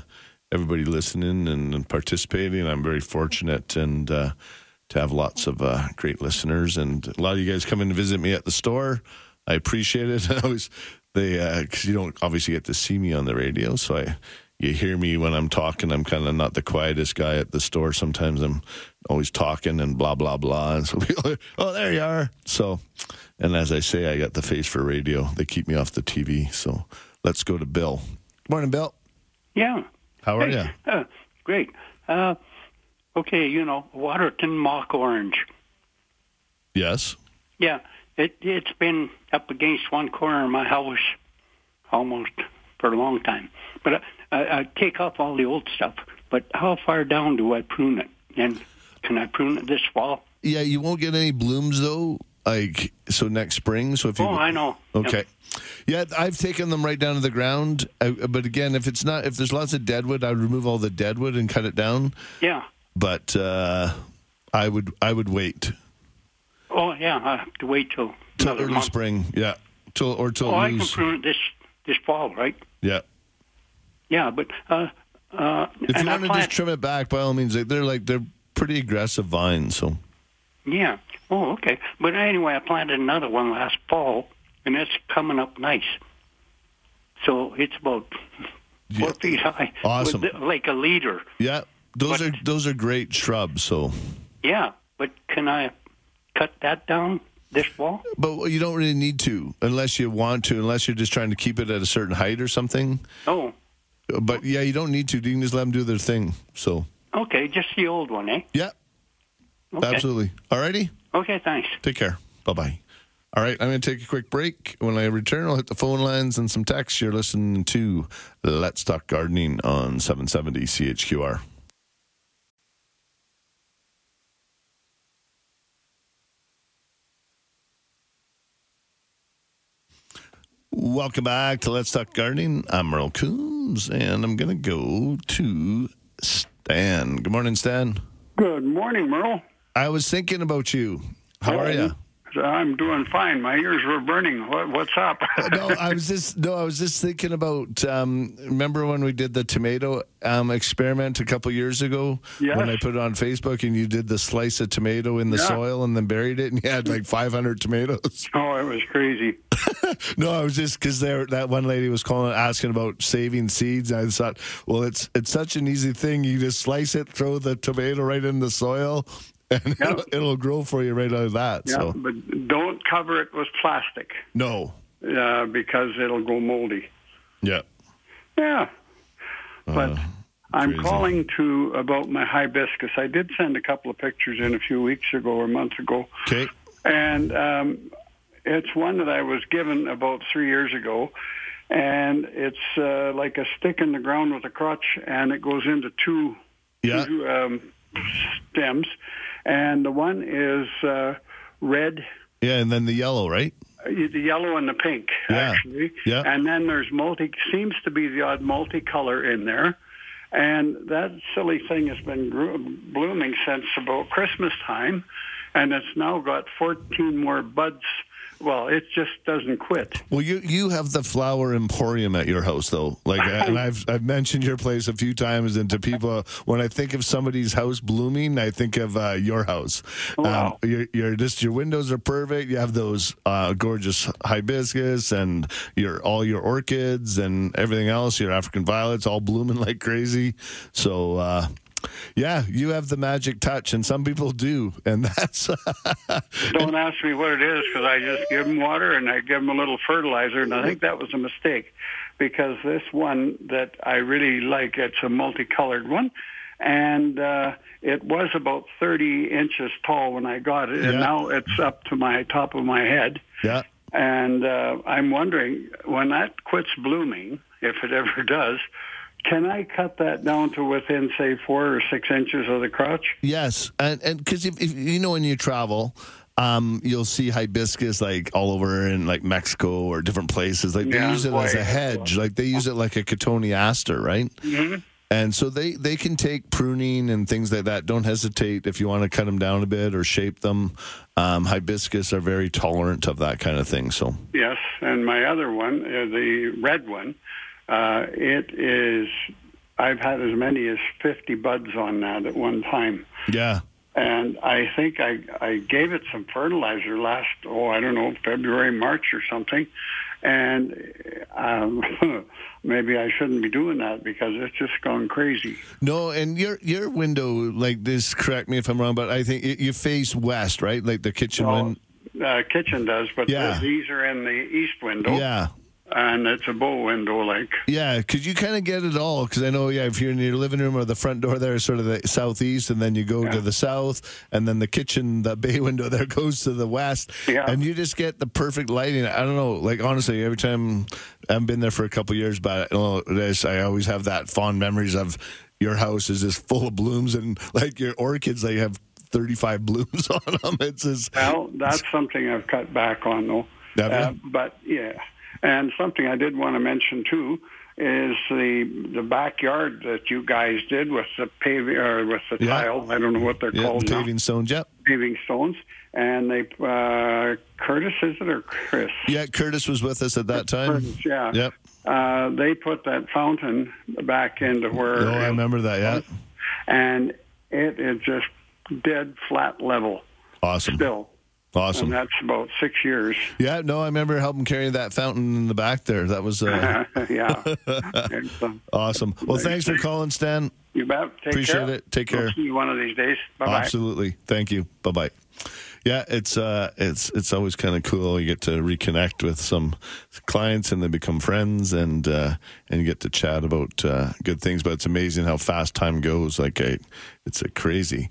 everybody listening and, and participating. I'm very fortunate and uh, to have lots of uh, great listeners and a lot of you guys come in to visit me at the store. I appreciate it. I always they because you don't obviously get to see me on the radio, so I you hear me when I'm talking. I'm kind of not the quietest guy at the store. Sometimes I'm always talking and blah blah blah. And so people, are, oh, there you are. So, and as I say, I got the face for radio. They keep me off the TV. So let's go to Bill. Morning, Bill. Yeah. How are Hey, you? Uh, great. Uh, okay, you know, Waterton mock orange. Yes. Yeah, it it's been up against one corner of my house almost for a long time. But I, I, take off all the old stuff. But how far down do I prune it? And can I prune it this fall? Yeah, you won't get any blooms though. Like so next spring. So if you Oh, I know. Okay. Yeah, I've taken them right down to the ground. I, but again, if it's not, if there's lots of deadwood, I would remove all the deadwood and cut it down. Yeah. But uh, I would, I would wait Oh, yeah. I have to wait till till early month. spring. Yeah, till or till Oh, I can prune it this this fall, right? Yeah. Yeah, but uh, uh, If you want to plant just trim it back, by all means, they- they're like they're pretty aggressive vines. So Yeah. Oh, okay. But anyway, I planted another one last fall, and it's coming up nice. So it's about four feet high. Awesome. The- like a leader. Yeah, those are those are great shrubs. So, Yeah. But can I cut that down this fall? but you don't really need to unless you want to, unless you're just trying to keep it at a certain height or something. Oh, But yeah, you don't need to. You can just let them do their thing. So, okay. Just the old one, eh? yeah, Okay. absolutely. Alrighty. Okay, thanks. Take care. Bye bye. All right, I'm going to take a quick break. When I return, I'll hit the phone lines and some texts. You're listening to Let's Talk Gardening on 770 CHQR. Welcome back to Let's Talk Gardening. I'm Merle Coombs, and I'm going to go to Stan. Good morning, Stan. Good morning, Merle. I was thinking about you. How are you? I'm doing fine. My ears were burning. What, what's up? no, I was just no, I was just thinking about. Um, remember when we did the tomato um, experiment a couple years ago? Yes. When I put it on Facebook and you did the slice of tomato in the Yeah. soil and then buried it, and you had like 500 tomatoes. oh, it was crazy. no, I was just because there that one lady was calling asking about saving seeds. And I thought, well, it's it's such an easy thing. You just slice it, throw the tomato right in the soil, and it'll, it'll grow for you right out of that. Yeah, So but don't cover it with plastic no, uh, because it'll go moldy. yeah. Yeah. But Uh, I'm crazy. calling to about my hibiscus. I did send a couple of pictures in a few weeks ago or months ago. Okay. And um, it's one that I was given about three years ago. And it's uh, like a stick in the ground with a crotch, and it goes into two, Yeah. two um, stems. And the one is uh, red, Yeah, and then the yellow, right? uh, the yellow and the pink, Yeah. actually. Yeah. And then there's multi, seems to be the odd multicolor in there. And that silly thing has been blooming since about Christmas time, and it's now got 14 more buds. Well, it just doesn't quit. Well, you you have the flower emporium at your house, though. Like, and I've I've mentioned your place a few times, and to people, when I think of somebody's house blooming, I think of uh, your house. Wow. Um, your your just your windows are perfect. You have those uh, gorgeous hibiscus and your all your orchids and everything else. Your African violets all blooming like crazy. So. uh yeah, you have the magic touch, and some people do, and that's Don't ask me what it is because I just give them water and I give them a little fertilizer, and I think that was a mistake because this one that I really like, it's a multicolored one, and uh, it was about 30 inches tall when I got it, Yeah. and now it's up to my top of my head. yeah. And uh, I'm wondering when that quits blooming, if it ever does, can I cut that down to within, say, four or six inches of the crotch? Yes, and and because if, if you know when you travel. Um, you'll see hibiscus like all over in like Mexico or different places. Like they Yeah, use it as a hedge. Like they use it like a cotoneaster, right? Mm-hmm. And so they they can take pruning and things like that. Don't hesitate if you want to cut them down a bit or shape them. Um, hibiscus are very tolerant of that kind of thing. So Yes, and my other one, uh, the red one, uh, it is. I've had as many as fifty buds on that at one time, yeah, and I think I I gave it some fertilizer last. Oh, I don't know, February, March, or something, and um, maybe I shouldn't be doing that because it's just gone crazy. no, and your your window like this. Correct me if I'm wrong, but I think it, you face west, right? Like the kitchen window. Uh, kitchen does, but Yeah. these are in the east window. Yeah. And it's a bow window, like. Yeah, because you kind of get it all. Because I know, yeah, if you're in your living room or the front door there is sort of the southeast, and then you go to the south, and then the kitchen, the bay window there goes to the west, Yeah. and you just get the perfect lighting. I don't know, like honestly, every time I've been there for a couple of years, but I, know, this, I always have that fond memories of your house is just full of blooms, and like your orchids, they have 35 blooms on them. It's just Well, that's something I've cut back on, though. Uh, but yeah, and something I did want to mention too is the the backyard that you guys did with the paving or with the Yeah. tile. I don't know what they're yeah, called now. paving stones. Yep. Paving stones, and they uh, Curtis is it or Chris? Yeah, Curtis was with us at that time. Curtis, yeah. Yep. Uh, they put that fountain back into where, Oh, I remember that. Yeah. and it is just dead flat level. Awesome. Still. Awesome. And that's about six years. Yeah, no, I remember helping carry that fountain in the back there. That was uh, yeah. Uh, awesome. Well, thanks for calling, Stan. you bet. Take Appreciate care. it. Take We'll care. see you one of these days. Bye. Absolutely. Thank you. Bye bye. Yeah, it's uh, it's it's always kind of cool. You get to reconnect with some clients, and they become friends, and uh, and you get to chat about uh, good things. But it's amazing how fast time goes. Like I, it's a crazy.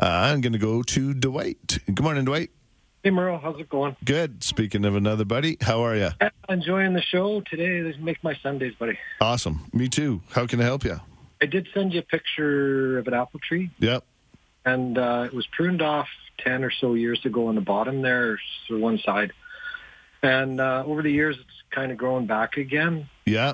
Uh, I'm going to go to Dwight. Good morning, Dwight. Hey Merle, how's it going? Good. Speaking of another buddy, how are you? Enjoying the show today. This makes my Sundays, buddy. Awesome. Me too. How can I help you? I did send you a picture of an apple tree, Yep. and uh, it was pruned off ten or so years ago on the bottom there, so one side. And uh, over the years, it's kind of grown back again. Yeah.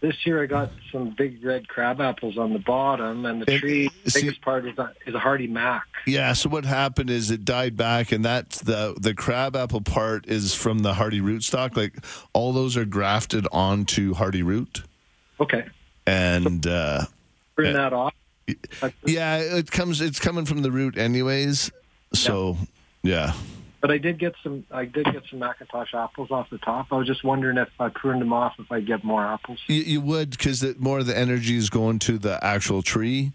This year, I got some big red crab apples on the bottom, and the It- tree. The see- biggest part is a, is a hardy mac. Yeah, so what happened is it died back, and that's the the crab apple part is from the hardy rootstock. Like all those are grafted onto hardy root, Okay, and uh, prune that off. yeah, it comes. It's coming from the root, anyways. So yeah, But I did get some. I did get some McIntosh apples off the top. I was just wondering if I pruned them off, if I get more apples. you, you would because more of the energy is going to the actual tree.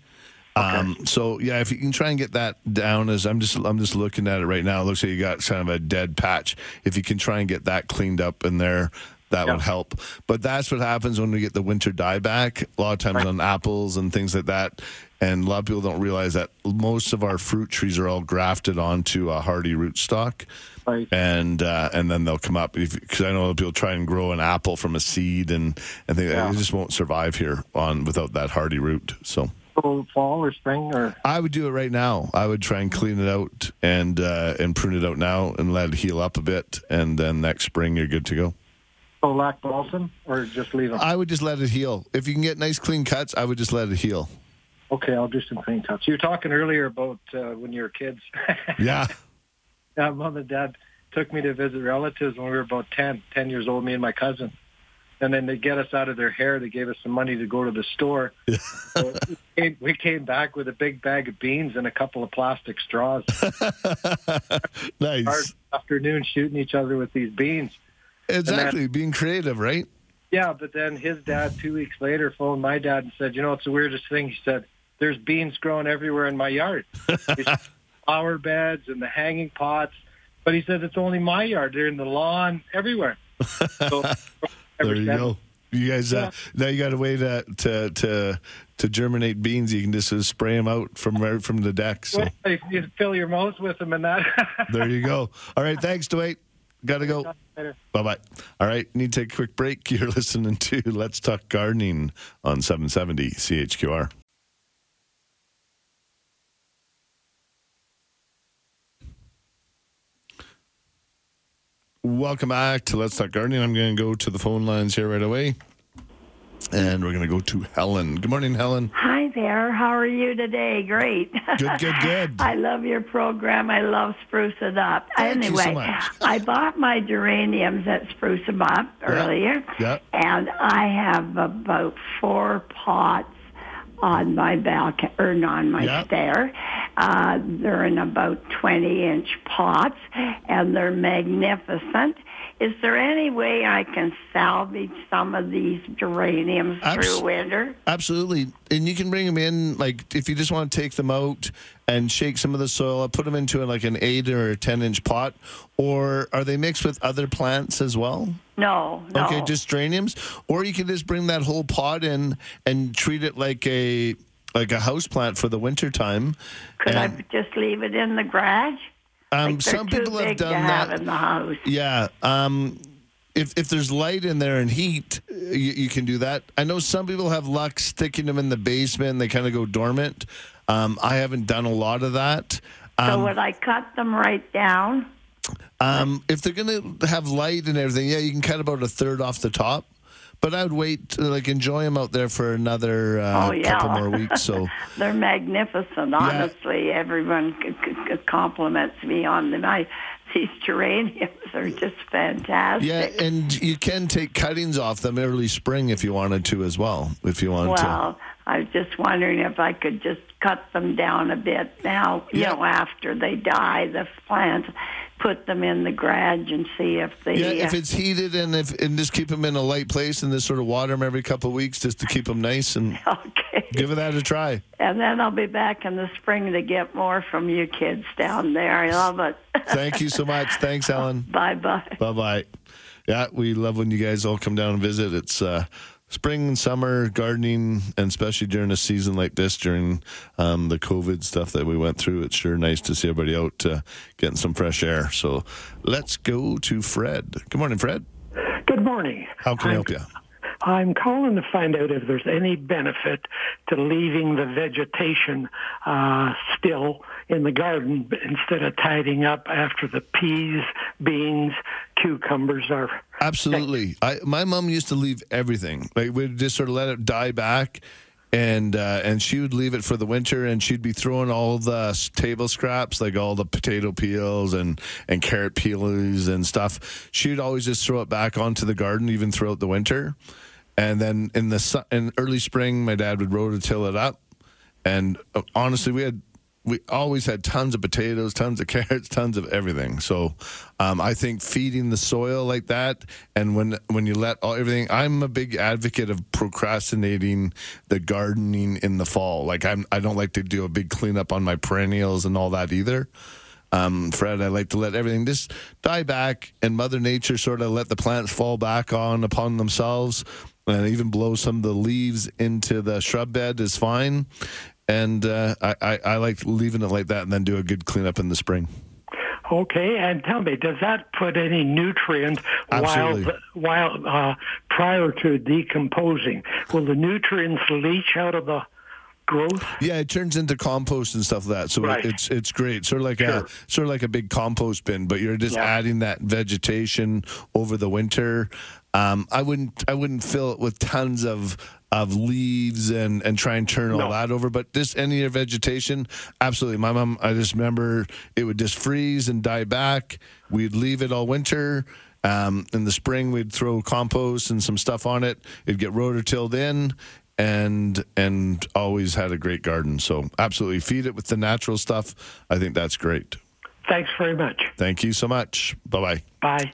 Um, so yeah, if you can try and get that down, as I'm just I'm just looking at it right now. It looks like you got kind of a dead patch. If you can try and get that cleaned up in there, that would help. But that's what happens when we get the winter dieback. A lot of times on apples and things like that. And a lot of people don't realize that most of our fruit trees are all grafted onto a hardy rootstock. Right. And uh, and then they'll come up because I know people try and grow an apple from a seed and and they, Yeah. they just won't survive here on without that hardy root. So fall or spring or I would do it right now. I would try and clean it out and uh, and prune it out now and let it heal up a bit, and then next spring you're good to go. so lac balsam or just leave them. I would just let it heal. If you can get nice clean cuts, I would just let it heal. Okay, I'll do some clean cuts. You were talking earlier about uh, when you were kids. Yeah. yeah, mom and dad took me to visit relatives when we were about 10, 10 years old, me and my cousin. And then they get us out of their hair. They gave us some money to go to the store. so we, came, we came back with a big bag of beans and a couple of plastic straws. nice. Hard afternoon shooting each other with these beans. And then- Exactly. Being creative, right? Yeah, but then his dad two weeks later phoned my dad and said, "You know, it's the weirdest thing." He said, "There's beans growing everywhere in my yard, flower beds and the hanging pots." But he said it's only my yard. They're in the lawn, everywhere. So, There you go. You guys, uh, now you got a way to to to to germinate beans. You can just uh, spray them out from right from the deck. So Well, you fill your mouth with them and that. there you go. All right, thanks, Dwight. Got to go. Bye bye. All right, need to take a quick break. You're listening to Let's Talk Gardening on 770 CHQR. Welcome back to Let's Talk Gardening. I'm going to go to the phone lines here right away. And we're going to go to Helen. Good morning, Helen. Hi there. How are you today? Great. Good, good, good. I love your program. I love Spruce It Up. Thank you anyway, so much. I bought my geraniums at Spruce 'em Up earlier, Yeah. and I have about four pots on my balcony or on my Yeah. stair. Uh, they're in about 20 inch pots, and they're magnificent. Is there any way I can salvage some of these geraniums Abs- through winter? Absolutely. And you can bring them in, like, if you just want to take them out and shake some of the soil, put them into like an 8 or a 10 inch pot. Or are they mixed with other plants as well? No, no. Okay, just geraniums. Or you can just bring that whole pot in and treat it like a like a house plant for the winter time. Could I just leave it in the garage? Um, like some people have done that. have in the house. Yeah. Um, if if there's light in there and heat, you, you can do that. I know some people have luck sticking them in the basement. They kind of go dormant. Um, I haven't done a lot of that. so Um, would I cut them right down? um, if they're going to have light and everything, yeah, you can cut about a third off the top. But I would wait, to, like enjoy them out there for another uh, oh yeah, couple more weeks. So they're magnificent. Honestly, everyone c- c- compliments me on them. I, these geraniums are just fantastic. yeah, and you can take cuttings off them early spring if you wanted to as well. If you wanted to. Well, I was just wondering if I could just cut them down a bit now, you know, after they die, the plants, put them in the garage and see if they. Yeah, if it's heated and if and just keep them in a light place and just sort of water them every couple of weeks just to keep them nice and give it that a try. and then I'll be back in the spring to get more from you kids down there. I love it. Thank you so much. Thanks, Ellen. Bye bye. Bye bye. Yeah, we love when you guys all come down and visit. It's uh, spring and summer gardening, and especially during a season like this, during um, the COVID stuff that we went through. It's sure nice to see everybody out uh, getting some fresh air. So let's go to Fred. Good morning, Fred. Good morning. How can I I'm- help you? I'm calling to find out if there's any benefit to leaving the vegetation uh, still in the garden instead of tidying up after the peas, beans, cucumbers are. Absolutely. I my mom used to leave everything. Like we'd just sort of let it die back. And uh, and she would leave it for the winter, and she'd be throwing all the table scraps, like all the potato peels and and carrot peels and stuff. She'd always just throw it back onto the garden, even throughout the winter. And then in the su- in early spring, my dad would rototill it up. And uh, honestly, we had we always had tons of potatoes, tons of carrots, tons of everything. So um, I think feeding the soil like that, and when when you let all everything, I'm a big advocate of procrastinating the gardening in the fall. Like I'm, I don't like to do a big cleanup on my perennials and all that either. Um, Fred, I like to let everything just die back, and Mother Nature sort of let the plants fall back on upon themselves, and even blow some of the leaves into the shrub bed is fine. And uh, I, I, I like leaving it like that, and then do a good cleanup in the spring. Okay, and tell me, does that put any nutrient while Absolutely. while uh, prior to decomposing? Will the nutrients leach out of the growth? Yeah, it turns into compost and stuff like that. So Right. it's it's great. Sort of like a sort of like a big compost bin, but you're just adding that vegetation over the winter. Um, I wouldn't I wouldn't fill it with tons of of leaves and and try and turn all that over. But this any of your vegetation, absolutely. My mom, I just remember it would just freeze and die back. We'd leave it all winter. Um, in the spring, we'd throw compost and some stuff on it. It'd get rototilled in, and and always had a great garden. So absolutely feed it with the natural stuff. I think that's great. Thanks very much. Thank you so much. Bye bye. Bye.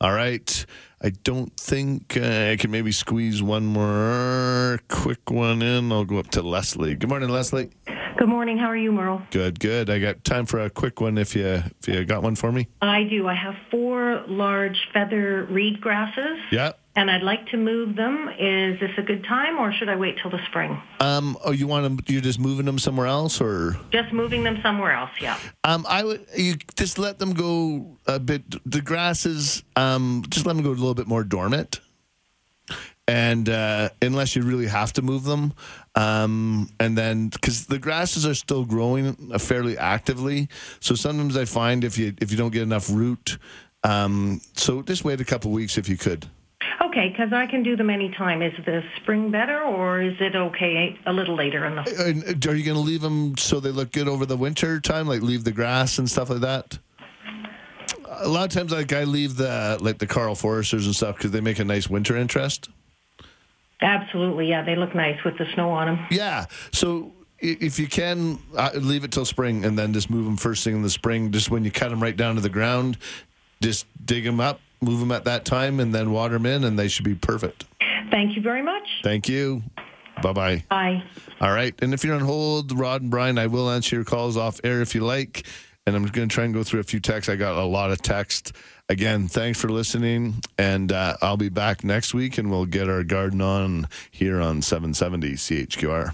All right. I don't think uh, I can maybe squeeze one more quick one in. I'll go up to Leslie. Good morning, Leslie. Good morning. How are you, Merle? Good, good. I got time for a quick one if you if you got one for me. I do. I have four large feather reed grasses, Yeah. And I'd like to move them. Is this a good time, or should I wait till the spring? Um. Oh, you want them? You're just moving them somewhere else, or? Just moving them somewhere else. Yeah. Um, I would you just let them go a bit. The grasses, um, just let them go a little bit more dormant, and uh, unless you really have to move them, um, and then because the grasses are still growing fairly actively, so sometimes I find if you if you don't get enough root, um, so just wait a couple weeks if you could. Okay, because I can do them anytime. Is the spring better, or is it okay a little later in the? And Are you going to leave them so they look good over the winter time, like leave the grass and stuff like that? A lot of times, like I leave the like the Karl Foersters and stuff because they make a nice winter interest. Absolutely. Yeah, they look nice with the snow on them. Yeah. So if you can, uh, leave it till spring and then just move them first thing in the spring. Just when you cut them right down to the ground, just dig them up, move them at that time, and then water them in, and they should be perfect. Thank you very much. Thank you. Bye bye. Bye. All right. And if you're on hold, Rod and Brian, I will answer your calls off air if you like. And I'm going to try and go through a few texts. I got a lot of text. Again, thanks for listening. And uh, I'll be back next week and we'll get our garden on here on 770 CHQR.